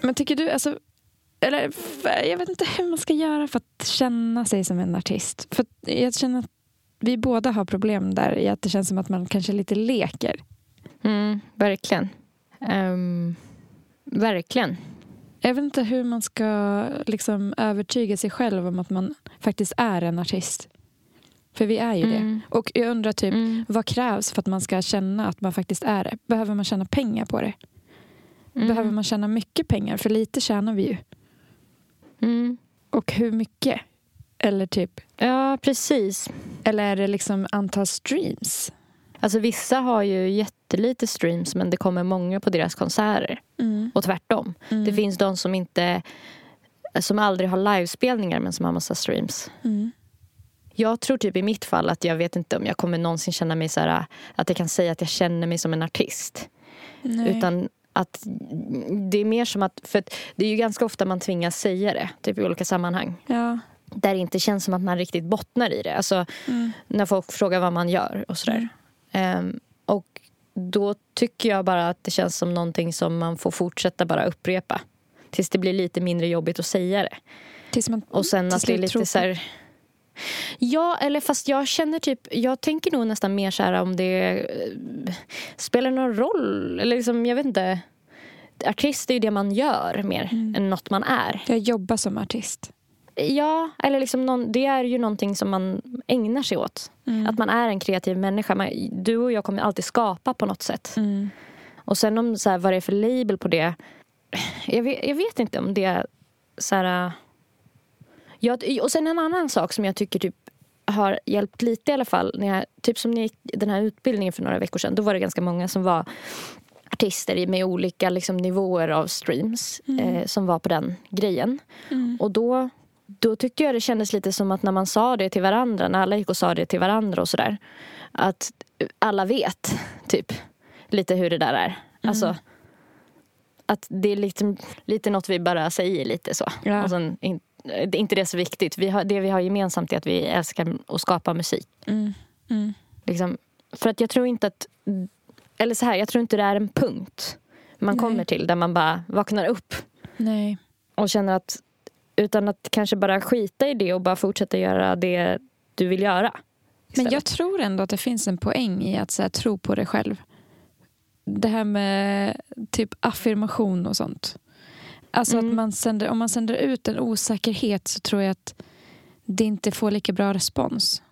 Men tycker du, alltså, eller jag vet inte hur man ska göra för att känna sig som en artist. För jag känner att vi båda har problem där i att det känns som att man kanske lite leker. Mm, verkligen. Ehm, verkligen. Jag vet inte hur man ska liksom övertyga sig själv om att man faktiskt är en artist. För vi är ju Mm. det. Och jag undrar typ, Mm. vad krävs för att man ska känna att man faktiskt är det? Behöver man tjäna pengar på det? Mm. Behöver man tjäna mycket pengar? För lite tjänar vi ju. Mm. Och hur mycket? Eller typ, Ja, precis. eller är det liksom antal streams? Alltså vissa har ju jättelite streams men det kommer många på deras konserter. Mm. Och tvärtom. Mm. Det finns de som inte som aldrig har livespelningar men som har massa streams. Mm. Jag tror typ i mitt fall att jag vet inte om jag kommer någonsin känna mig så här att jag kan säga att jag känner mig som en artist. Nej. Utan att det är mer som att, för att det är ju ganska ofta man tvingas säga det typ i olika sammanhang. Ja. Där det inte känns som att man riktigt bottnar i det. Alltså Mm. när folk frågar vad man gör och sådär. Ehm, och då tycker jag bara att det känns som någonting som man får fortsätta bara upprepa. Tills det blir lite mindre jobbigt att säga det. Tills man Och sen till att det är lite så här... Ja, eller fast jag känner typ... Jag tänker nog nästan mer så här om det eh, spelar någon roll. Eller liksom, jag vet inte. Artist är ju det man gör mer Mm. än något man är. Jag jobbar som artist. Ja, eller liksom någon, det är ju någonting som man ägnar sig åt. Mm. Att man är en kreativ människa. Man, du och jag kommer alltid skapa på något sätt. Mm. Och sen om så här, vad det är för label på det. Jag vet, jag vet inte om det är så här... Jag, och sen en annan sak som jag tycker typ har hjälpt lite i alla fall. När jag, typ som när jag gick den här utbildningen för några veckor sedan. Då var det ganska många som var artister med olika liksom, nivåer av streams. Eh, som var på den grejen. Mm. Och då, då tyckte jag det kändes lite som att när man sa det till varandra. När alla gick och sa det till varandra och sådär. Att alla vet typ lite hur det där är. Alltså att det är liksom, lite något vi bara säger lite så. Ja. Och sen, in, det är inte det så viktigt. Vi har, det vi har gemensamt är att vi älskar att skapa musik. Mm. Mm. Liksom, för att jag tror inte att... Eller så här, jag tror inte det är en punkt man Nej. kommer till där man bara vaknar upp Nej. och känner att... Utan att kanske bara skita i det och bara fortsätta göra det du vill göra. Men istället. jag tror ändå att det finns en poäng i att så här, tro på dig själv. Det här med typ affirmation och sånt. Alltså Mm. att man sänder, om man sänder ut en osäkerhet så tror jag att det inte får lika bra respons.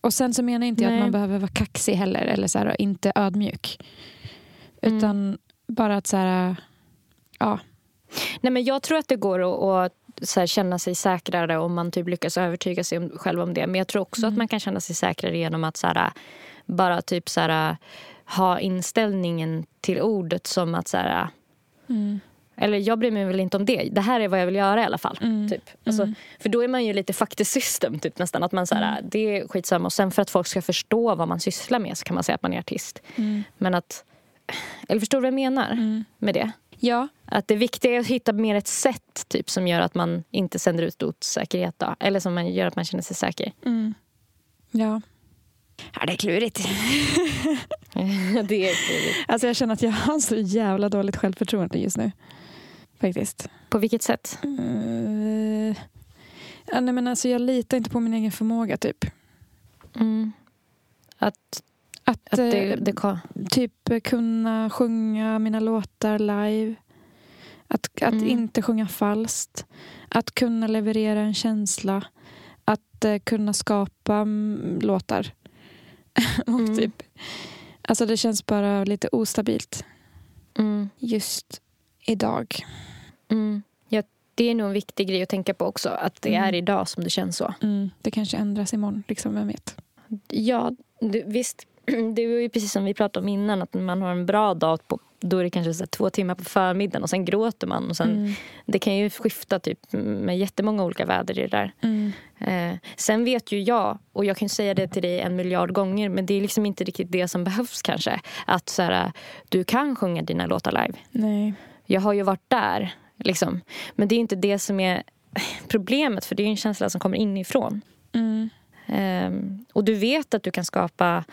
Och sen så menar inte jag Nej. att man behöver vara kaxig heller eller så här, inte ödmjuk. Mm. Utan bara att så här, ja. Nej, men jag tror att det går att, att känna sig säkrare om man typ lyckas övertyga sig själv om det. Men jag tror också att man kan känna sig säkrare genom att så här, bara typ så här, ha inställningen till ordet som att så här, Mm. Eller jag bryr mig väl inte om det. Det här är vad jag vill göra i alla fall. Mm. Typ. Alltså, För då är man ju lite faktisystem typ, nästan. Att man så här, Mm. Det är skitsamma. Och sen för att folk ska förstå vad man sysslar med så kan man säga att man är artist. Mm. Men att... Eller förstår du vad jag menar Mm. med det? Ja, Att det viktiga är att hitta mer ett sätt typ, som gör att man inte sänder ut osäkerhet. Då. Eller som man gör att man känner sig säker. Mm. Ja. ja. Det är klurigt. det är klurigt. Alltså jag känner att jag har så jävla dåligt självförtroende just nu. Faktiskt. På vilket sätt? Uh, ja, nej, men alltså jag litar inte på min egen förmåga typ. Mm. Att, Att, att det, eh, det kan... typ eh, kunna sjunga mina låtar live. Att, att Mm. inte sjunga falskt. Att kunna leverera en känsla. Att eh, kunna skapa mm, låtar. Och Mm. typ, alltså det känns bara lite ostabilt Mm. just idag. Mm. Ja, det är nog en viktig grej att tänka på också. Att det Mm. är idag som det känns så. Mm, det kanske ändras imorgon, liksom, vem vet. Ja, det, visst. Det är ju precis som vi pratade om innan. Att när man har en bra dag på, då är det kanske så två timmar på förmiddagen och sen gråter man. Och sen, Mm. Det kan ju skifta typ med jättemånga olika väder i det där. Mm. Eh, sen vet ju jag, och jag kan ju säga det till dig en miljard gånger men det är liksom inte riktigt det som behövs kanske. Att så här, du kan sjunga dina låtar live. Nej. Jag har ju varit där. Liksom. Men det är inte det som är problemet för det är en känsla som kommer inifrån. Mm. Ehm, och du vet att du kan skapa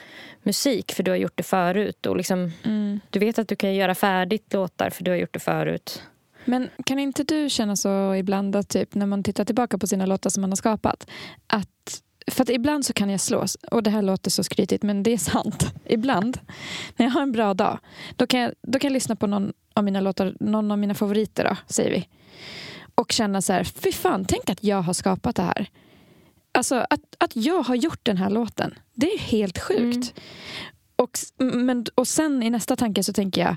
musik för du har gjort det förut. Och liksom, Mm. du vet att du kan göra färdigt låtar för du har gjort det förut. Men kan inte du känna så ibland att typ när man tittar tillbaka på sina låtar som man har skapat att för att ibland så kan jag slås, och det här låter så skrytigt men det är sant. Ibland när jag har en bra dag då kan jag, då kan jag lyssna på någon av mina låtar, någon av mina favoriter då, säger vi. Och känna så här, fy fan, tänk att jag har skapat det här. Alltså att, att jag har gjort den här låten, det är helt sjukt. Mm. Och, men, och sen i nästa tanke så tänker jag,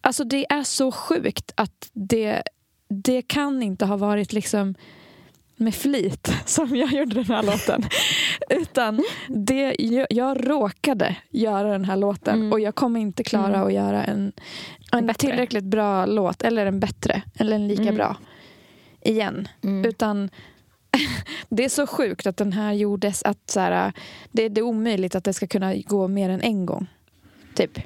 alltså det är så sjukt att det, det kan inte ha varit liksom med flit som jag gjorde den här låten. Utan det, jag, jag råkade göra den här låten Mm. och jag kommer inte klara Mm. att göra en, en Bättre. tillräckligt bra låt eller en bättre eller en lika Mm. bra igen. Mm. Utan det är så sjukt att den här gjordes att så här, det, det är omöjligt att det ska kunna gå mer än en gång. Typ.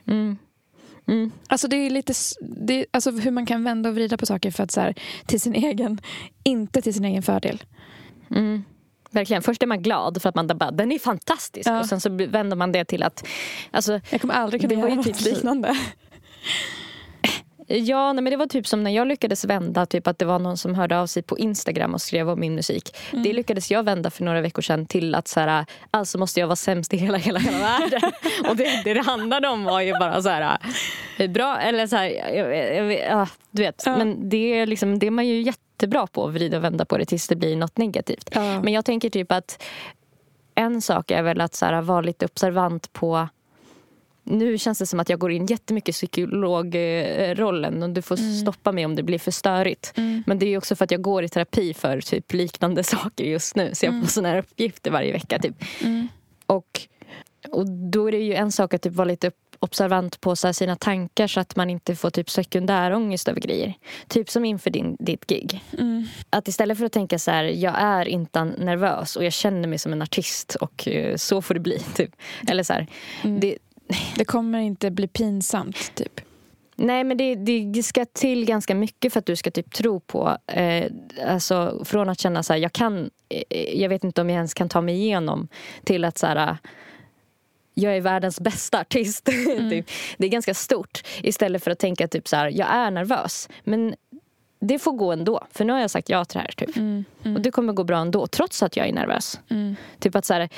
Mm. Alltså det är lite det alltså hur man kan vända och vrida på saker för att så här, till sin egen, inte till sin egen fördel. Mm. Verkligen. Först är man glad för att man bara, den är fantastisk. Ja. Och sen så vänder man det till att... Alltså, Jag kommer aldrig kunna göra ju något typ- liknande. ja, nej, men det var typ som när jag lyckades vända typ att det var någon som hörde av sig på Instagram och skrev om min musik. Det lyckades jag vända för några veckor sedan till att så här, alltså måste jag vara sämst i hela, hela, hela världen. och det, det det handlade om var ju bara så här, bra, eller så här, ja, du vet. Ja. Men det är, liksom, det är man ju jättebra på att vrida och vända på det tills det blir något negativt. Ja. Men jag tänker typ att en sak är väl att så här, vara lite observant på nu känns det som att jag går in jättemycket psykologrollen och du får stoppa mig om det blir för störigt. Mm. Men det är också för att jag går i terapi för typ liknande saker just nu. Så jag får såna här uppgifter varje vecka. Typ. Mm. Och, och då är det ju en sak att typ vara lite observant på så sina tankar så att man inte får typ sekundärångest över grejer. Typ som inför din, ditt gig. Mm. Att istället för att tänka så här, jag är inte nervös och jag känner mig som en artist och eh, så får det bli. Typ. Eller så här, Mm. det, Det kommer inte bli pinsamt, typ. Nej, men det, det ska till ganska mycket för att du ska typ tro på... Eh, alltså, från att känna så här, jag kan... Eh, jag vet inte om jag ens kan ta mig igenom till att så här... Jag är världens bästa artist. typ. Det är ganska stort. Istället för att tänka typ så här, jag är nervös. Men det får gå ändå. För nu har jag sagt ja till det här. Typ. Mm. Mm. Och det kommer gå bra ändå, trots att jag är nervös. Mm. Typ att så här,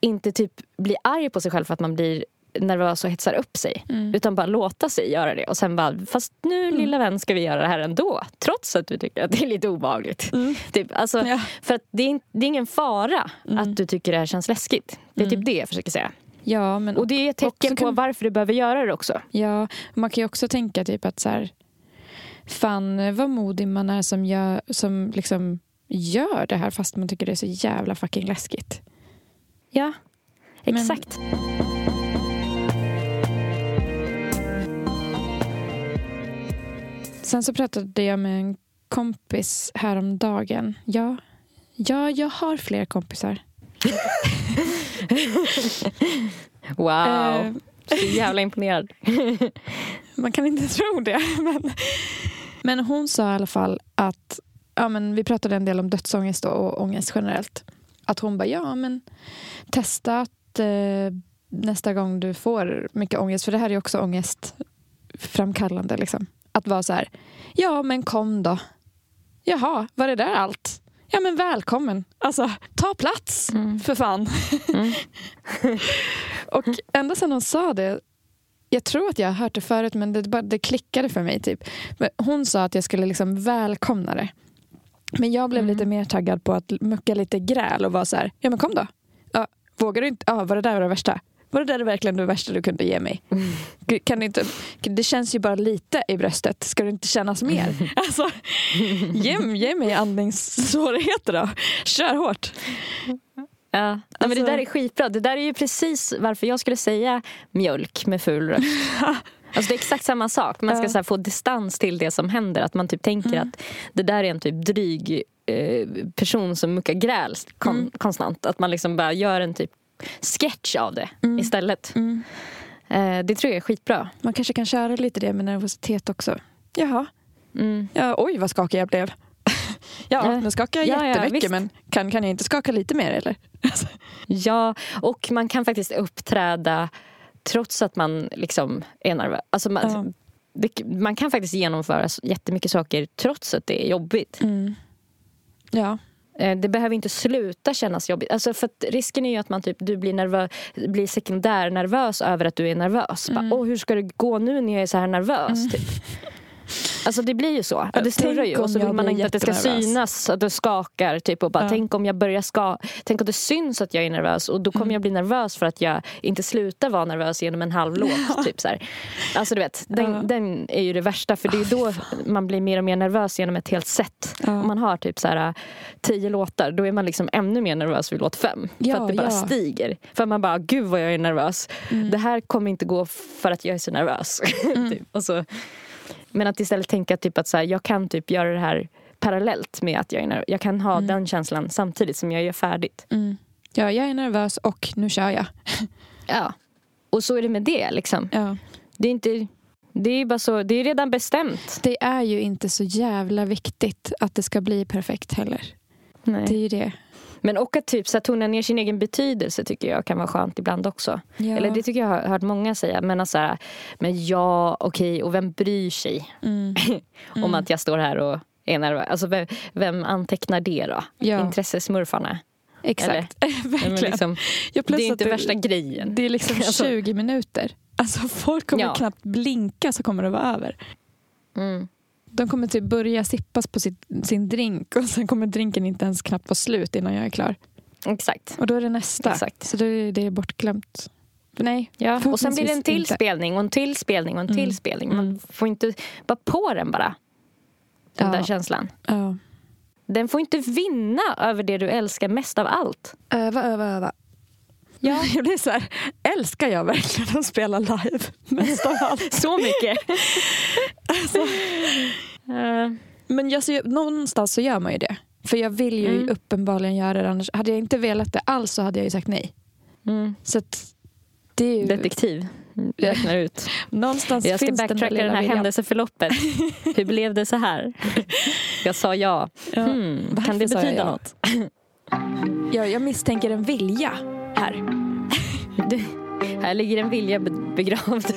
inte typ bli arg på sig själv för att man blir nervös och hetsar upp sig. Mm. Utan bara låta sig göra det. Och sen bara, fast nu lilla vän ska vi göra det här ändå. Trots att du tycker att det är lite obehagligt. Mm. Typ, alltså, Ja. För att det är, det är ingen fara Mm. att du tycker det här känns läskigt. Det är Mm. typ det jag försöker säga. Ja, men Och det är ett tecken på kan- varför du behöver göra det också. Ja, man kan ju också tänka typ att så här, fan vad modig man är som, gör, som liksom gör det här fast man tycker det är så jävla fucking läskigt. Ja, Men- Sen så pratade jag med en kompis häromdagen. Ja, ja jag har fler kompisar. Wow. Eh, Så jävla imponerad. Man kan inte tro det. Men, men hon sa i alla fall att ja, men vi pratade en del om dödsångest och ångest generellt. Att hon bara, ja men testa att eh, nästa gång du får mycket ångest, för det här är också ångestframkallande. Liksom. Att vara så här, ja men kom då. Jaha, var det där allt? Ja men välkommen. Alltså, ta plats Mm. för fan. Mm. och ända sedan hon sa det jag tror att jag har hört det förut men det, bara, det klickade för mig. typ. Men Hon sa att jag skulle liksom välkomna det. Men jag blev Mm. lite mer taggad på att mucka lite gräl och vara så här, ja men kom då. Ja, vågar du inte? Ja, var det där det värsta? Var det där verkligen det värsta du kunde ge mig? Gud, Kan inte, det känns ju bara lite i bröstet. Ska det inte kännas mer? Alltså, ge, ge mig andningssvårigheter då. Kör hårt. Ja. Nej, men Alltså- det där är skitbra. Det där är ju precis varför jag skulle säga mjölk med ful röst. Alltså det är exakt samma sak. Man ska Ja. få distans till det som händer. Att man typ tänker Mm. att det där är en typ dryg eh, person som muckar gräl kon- Mm. konstant. Att man liksom bara gör en typ sketch av det Mm. istället. Mm. Eh, det tror jag är skitbra. Man kanske kan köra lite det med nervositet också. Jaha, Mm. Ja, oj vad skakig jag blev. ja, Ja. nu skakar jag Ja, ja, jättemycket visst. men kan, kan jag inte skaka lite mer eller? Ja, och man kan faktiskt uppträda trots att man liksom är nervös. Alltså man, Ja. det, man kan faktiskt genomföra jättemycket saker trots att det är jobbigt. Mm. Ja. Eh, Det behöver inte sluta kännas jobbigt. Alltså för risken är ju att man typ, du blir, nervö- blir sekundär nervös över att du är nervös. Mm. Bara, Åh, hur ska det gå nu när jag är så här nervös? Typ. Alltså det blir ju så. Ja, det snurrar ju och så vill man inte att det ska synas att det skakar. Typ, och bara, Ja. Tänk om jag börjar ska Tänk om det syns att jag är nervös och då kommer Mm. jag bli nervös för att jag inte slutar vara nervös genom en halv låt. Typ, så här. Alltså du vet, den, Ja. den är ju det värsta för det är då man blir mer och mer nervös genom ett helt set. Ja. Om man har typ så här, tio låtar då är man liksom ännu mer nervös vid låt fem. Ja, för att det bara ja. stiger. För man bara, gud vad jag är nervös. Mm. Det här kommer inte gå för att jag är så nervös. typ. och så, men att istället tänka typ att så här, jag kan typ göra det här parallellt med att jag är nervös. Jag kan ha Mm. den känslan samtidigt som jag gör färdigt. Mm. Ja, jag är nervös och nu kör jag. Ja. Och så är det med det liksom. Ja. Det är inte... Det är bara så, det är redan bestämt. Det är ju inte så jävla viktigt att det ska bli perfekt heller. Det är Nej. ju det. Men och att typ så tona ner sin egen betydelse tycker jag kan vara skönt ibland också. Ja. Eller det tycker jag har hört många säga. Men, alltså, så här, men ja, okej, och vem bryr sig Mm. om att jag står här och är nervös? Alltså, vem, vem antecknar det då? Ja. Intressesmurfarna? Exakt. Verkligen. liksom, det är inte värsta grejen. Det är liksom Alltså- 20 minuter. Alltså folk kommer Ja. knappt blinka så kommer det vara över. Mm. De kommer typ börja sippas på sitt, sin drink och sen kommer drinken inte ens knappt vara slut innan jag är klar. Exakt. Och då är det nästa. Exakt. Så då är det bortglömt. Nej. Ja, och sen blir det en till inte. spelning och en till spelning och en till Mm. spelning. Man Mm. får inte bara på den bara. Den Ja. där känslan. Ja. Den får inte vinna över det du älskar mest av allt. Öva, öva, öva. Ja. Jag blir så här, älskar jag verkligen att spela live? Mest av allt. Så mycket. Eh, Men jag, så, någonstans så gör man ju det. För jag vill ju Mm. uppenbarligen göra det. Annars, hade jag inte velat det alls så hade jag ju sagt nej. mm. Så att det är ju... Detektiv. Räknar ut. Någonstans Jag ska den backtracka lilla det här viljan. händelseförloppet. Hur blev det så här? Jag sa ja. Ja. Hmm, kan det jag betyda ja? något? Jag, jag misstänker en vilja här. Det, här ligger en vilja be- begravd.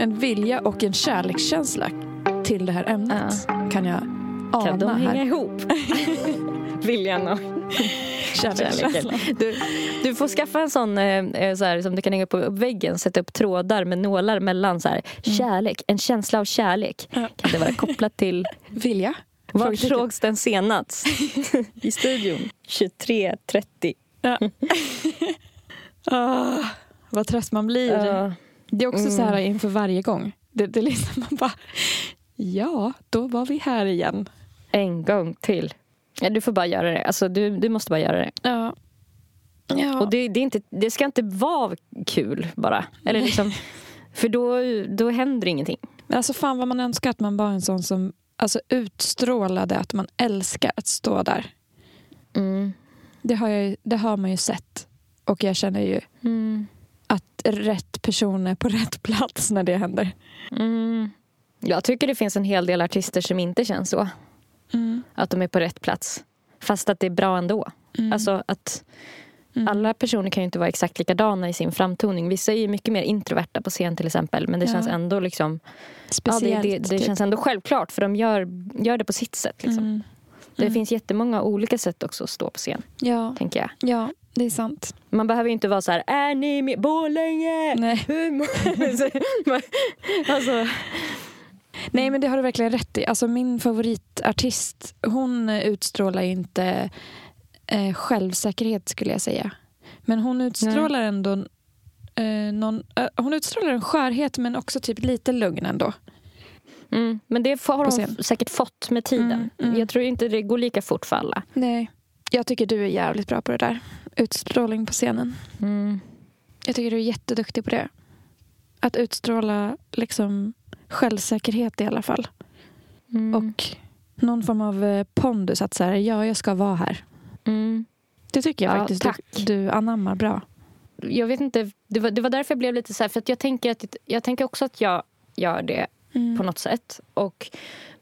En vilja och en kärlekskänsla till det här ämnet. Kan jag ana Kan de hänga här. ihop? Viljan och Kärlekskänslan. Du, du får skaffa en sån eh, eh, så här, som du kan hänga upp på väggen. Sätta upp trådar med nålar mellan. Så här, Kärlek, en känsla av kärlek. Ja. Kan det vara kopplat till Vilja? Var sågs den senast? I studion. 23.30. Ja. Ah, vad trött man blir. Ja. Det är också Mm. så här inför varje gång. Det, det är liksom man bara, ja, då var vi här igen. en gång till. Ja, du får bara göra det. Alltså, du, du måste bara göra det. Ja. ja. Och det, det, är inte, det ska inte vara kul bara. Eller liksom, för då, då händer ingenting. Alltså fan vad man önskar att man var en sån som alltså, utstrålade att man älskar att stå där. Mm. Det har, jag, det har man ju sett. Och jag känner ju Mm. att rätt person är på rätt plats när det händer. Mm. Jag tycker det finns en hel del artister som inte känns så. Mm. Att de är på rätt plats. Fast att det är bra ändå. Mm. Alltså att Mm. alla personer kan ju inte vara exakt likadana i sin framtoning. Vissa är ju mycket mer introverta på scen till exempel. Men det Ja. känns ändå liksom... Ja, Speciellt. det det, det typ. känns ändå självklart för de gör, gör det på sitt sätt. Liksom. Mm. Det Mm. finns jättemånga olika sätt också att stå på scen. Ja, Tänker jag. ja, det är sant. Man behöver ju inte vara så här, är ni med Borlänge? Nej. Hur mår-" Så man- alltså, Nej, men det har du verkligen rätt i. Alltså, min favoritartist, hon utstrålar ju inte eh, självsäkerhet skulle jag säga. Men hon utstrålar ändå eh, någon, eh, hon utstrålar en skörhet men också typ lite lugn ändå. mm, men det har hon säkert fått med tiden. Mm, mm. Jag tror inte det går lika fort för alla. Nej. Jag tycker du är jävligt bra på det där. Utstrålning på scenen. Mm. Jag tycker du är jätteduktig på det. Att utstråla liksom självsäkerhet i alla fall. Mm. Och någon form av eh, pondus att säga ja, jag ska vara här. Mm. Det tycker jag Ja, faktiskt tack. du, du anammar bra. Jag vet inte, det var, det var därför jag blev lite så här, för att jag tänker, att, jag tänker också att jag gör det Mm. på något sätt. Och,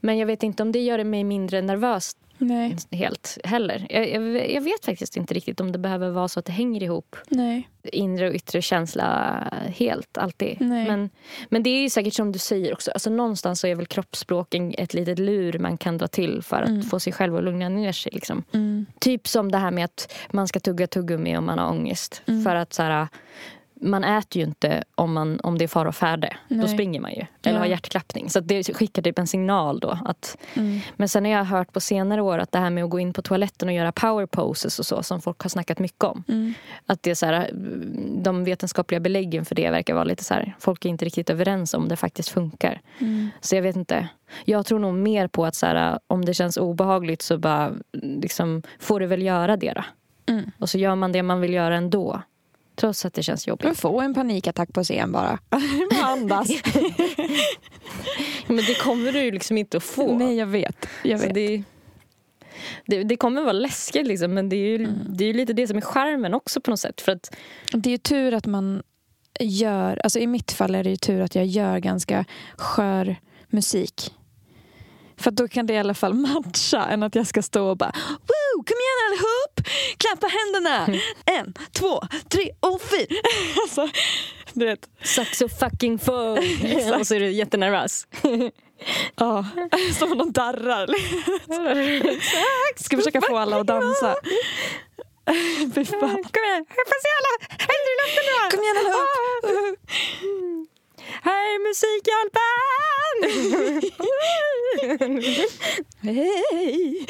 men jag vet inte om det gör mig mindre nervös Nej, helt heller. Jag, jag, jag vet faktiskt inte riktigt om det behöver vara så att det hänger ihop nej. inre och yttre känsla helt alltid. Nej. Men, men det är ju säkert som du säger också. Alltså någonstans så är väl kroppsspråken ett litet lur man kan dra till för att Mm. få sig själv att lugna ner sig. Liksom. Mm. Typ som det här med att man ska tugga tuggummi om man har ångest. Mm. För att så här, man äter ju inte om, man, om det är fara och färde. Då Nej. springer man ju. Eller Ja. har hjärtklappning. Så det skickar typ en signal då. Att, Mm. Men sen har jag hört på senare år att det här med att gå in på toaletten och göra power poses och så som folk har snackat mycket om. Mm. Att det är så här, de vetenskapliga beläggen för det verkar vara lite så här, folk är inte riktigt överens om det faktiskt funkar. Mm. Så jag vet inte. Jag tror nog mer på att så här, om det känns obehagligt så bara liksom, får du väl göra det då. Mm. Och så gör man det man vill göra ändå. Trots att det känns jobbigt. Men få en panikattack på scen bara. Andas. Men det kommer du ju liksom inte att få. Nej, jag vet. Jag vet. det, det, det kommer vara läskigt liksom, men det är ju det är lite det som är charmen också på något sätt. För att, Det är ju tur att man gör, alltså i mitt fall är det ju tur att jag gör ganska skör musik. För då kan det i alla fall matcha än att jag ska stå och bara Woo! Kom igen allihop! Klappa händerna! En, två, tre och fyra! alltså, du vet. So fucking full! och så är du jättenervös. Ja, som om de darrar. Ska försöka få alla att dansa. Fy fan. Kom igen, jag får se alla händer i luften nu! Kom igen allihop! Är Musikhjälpen! Hej!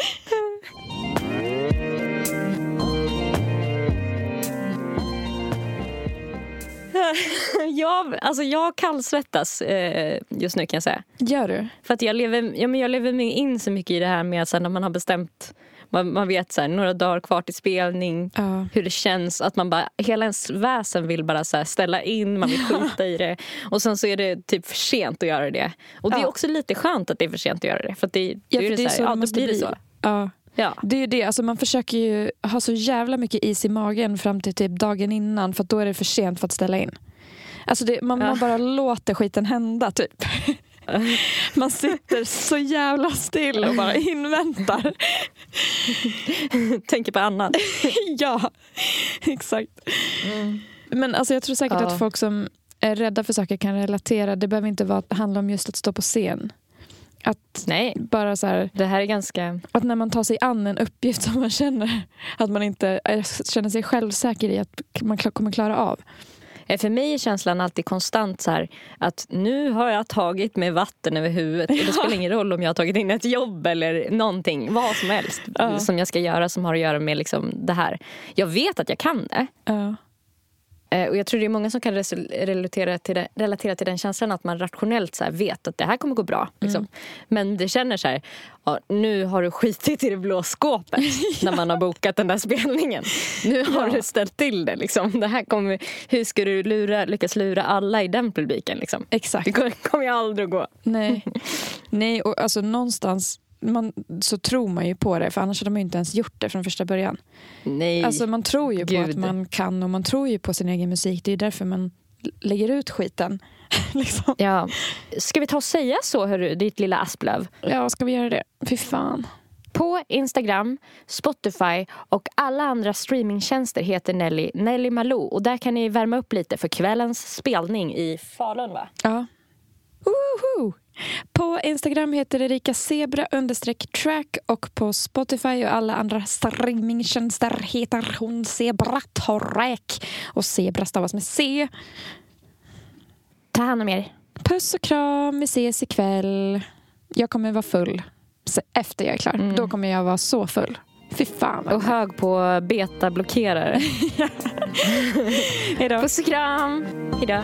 jag, alltså jag kallsvettas eh, just nu kan jag säga. Gör du? För att jag lever, ja, men jag lever in så mycket i det här med att när man har bestämt man, man vet så här, några dagar kvar till spelning, Ja. hur det känns. Att man bara, hela ens väsen vill bara så här, ställa in, man vill skita i det. Och sen så är det typ för sent att göra det. Och det är också lite skönt att det är för sent att göra det. För det, Ja, är för det, det är så här, det blir det så. Ja. Ja. Det är ju det, alltså man försöker ju ha så jävla mycket is i magen fram till typ dagen innan för då är det för sent för att ställa in. Alltså det, man, Ja. man bara låter skiten hända typ. Man sitter så jävla still och bara inväntar. Tänker på annat. ja, exakt. Men alltså jag tror säkert Ja. att folk som är rädda för saker kan relatera. Det behöver inte vara, handla om just att stå på scen. Att Nej, bara så här, det här är ganska... att när man tar sig an en uppgift som man känner att man inte är, känner sig självsäker i att man kommer klara av. Eh, För mig är känslan alltid konstant så här att nu har jag tagit mig vatten över huvudet och det spelar ingen roll om jag har tagit in ett jobb eller någonting, vad som helst Ja. som jag ska göra som har att göra med liksom det här. Jag vet att jag kan det. Ja. Eh, Och jag tror det är många som kan relatera till, det, relatera till den känslan att man rationellt så vet att det här kommer gå bra. Liksom. Men det känner så här, ja, nu har du skitit i det blå skåpet när man har bokat den där spelningen. Nu har Ja. du ställt till det. Liksom. det här kommer, hur ska du lura, lyckas lura alla i den publiken? Liksom? Exakt. Det kommer, kommer ju aldrig att gå. Nej. Nej, och alltså någonstans man, så tror man ju på det för annars hade man ju inte ens gjort det från första början. Nej. Alltså man tror ju på Gud. att man kan och man tror ju på sin egen musik. Det är därför man lägger ut skiten. liksom. ja. Ska vi ta och säga så, hörru, ditt lilla Asplöv? Ja, ska vi göra det? Fy fan. På Instagram, Spotify och alla andra streamingtjänster heter Nelly Nelly Malou. Och där kan ni värma upp lite för kvällens spelning i Falun va? Ja. Woho! På Instagram heter Erika Zebra track och på Spotify och alla andra streamingtjänster heter hon Zebra Track. Och Zebra stavas med C. Ta hand om er. Puss och kram, vi ses ikväll. Jag kommer vara full efter jag är klar. Då kommer jag vara så full. Fy fan. Och hög på betablockerare. Hej då. Puss och kram. Hejdå.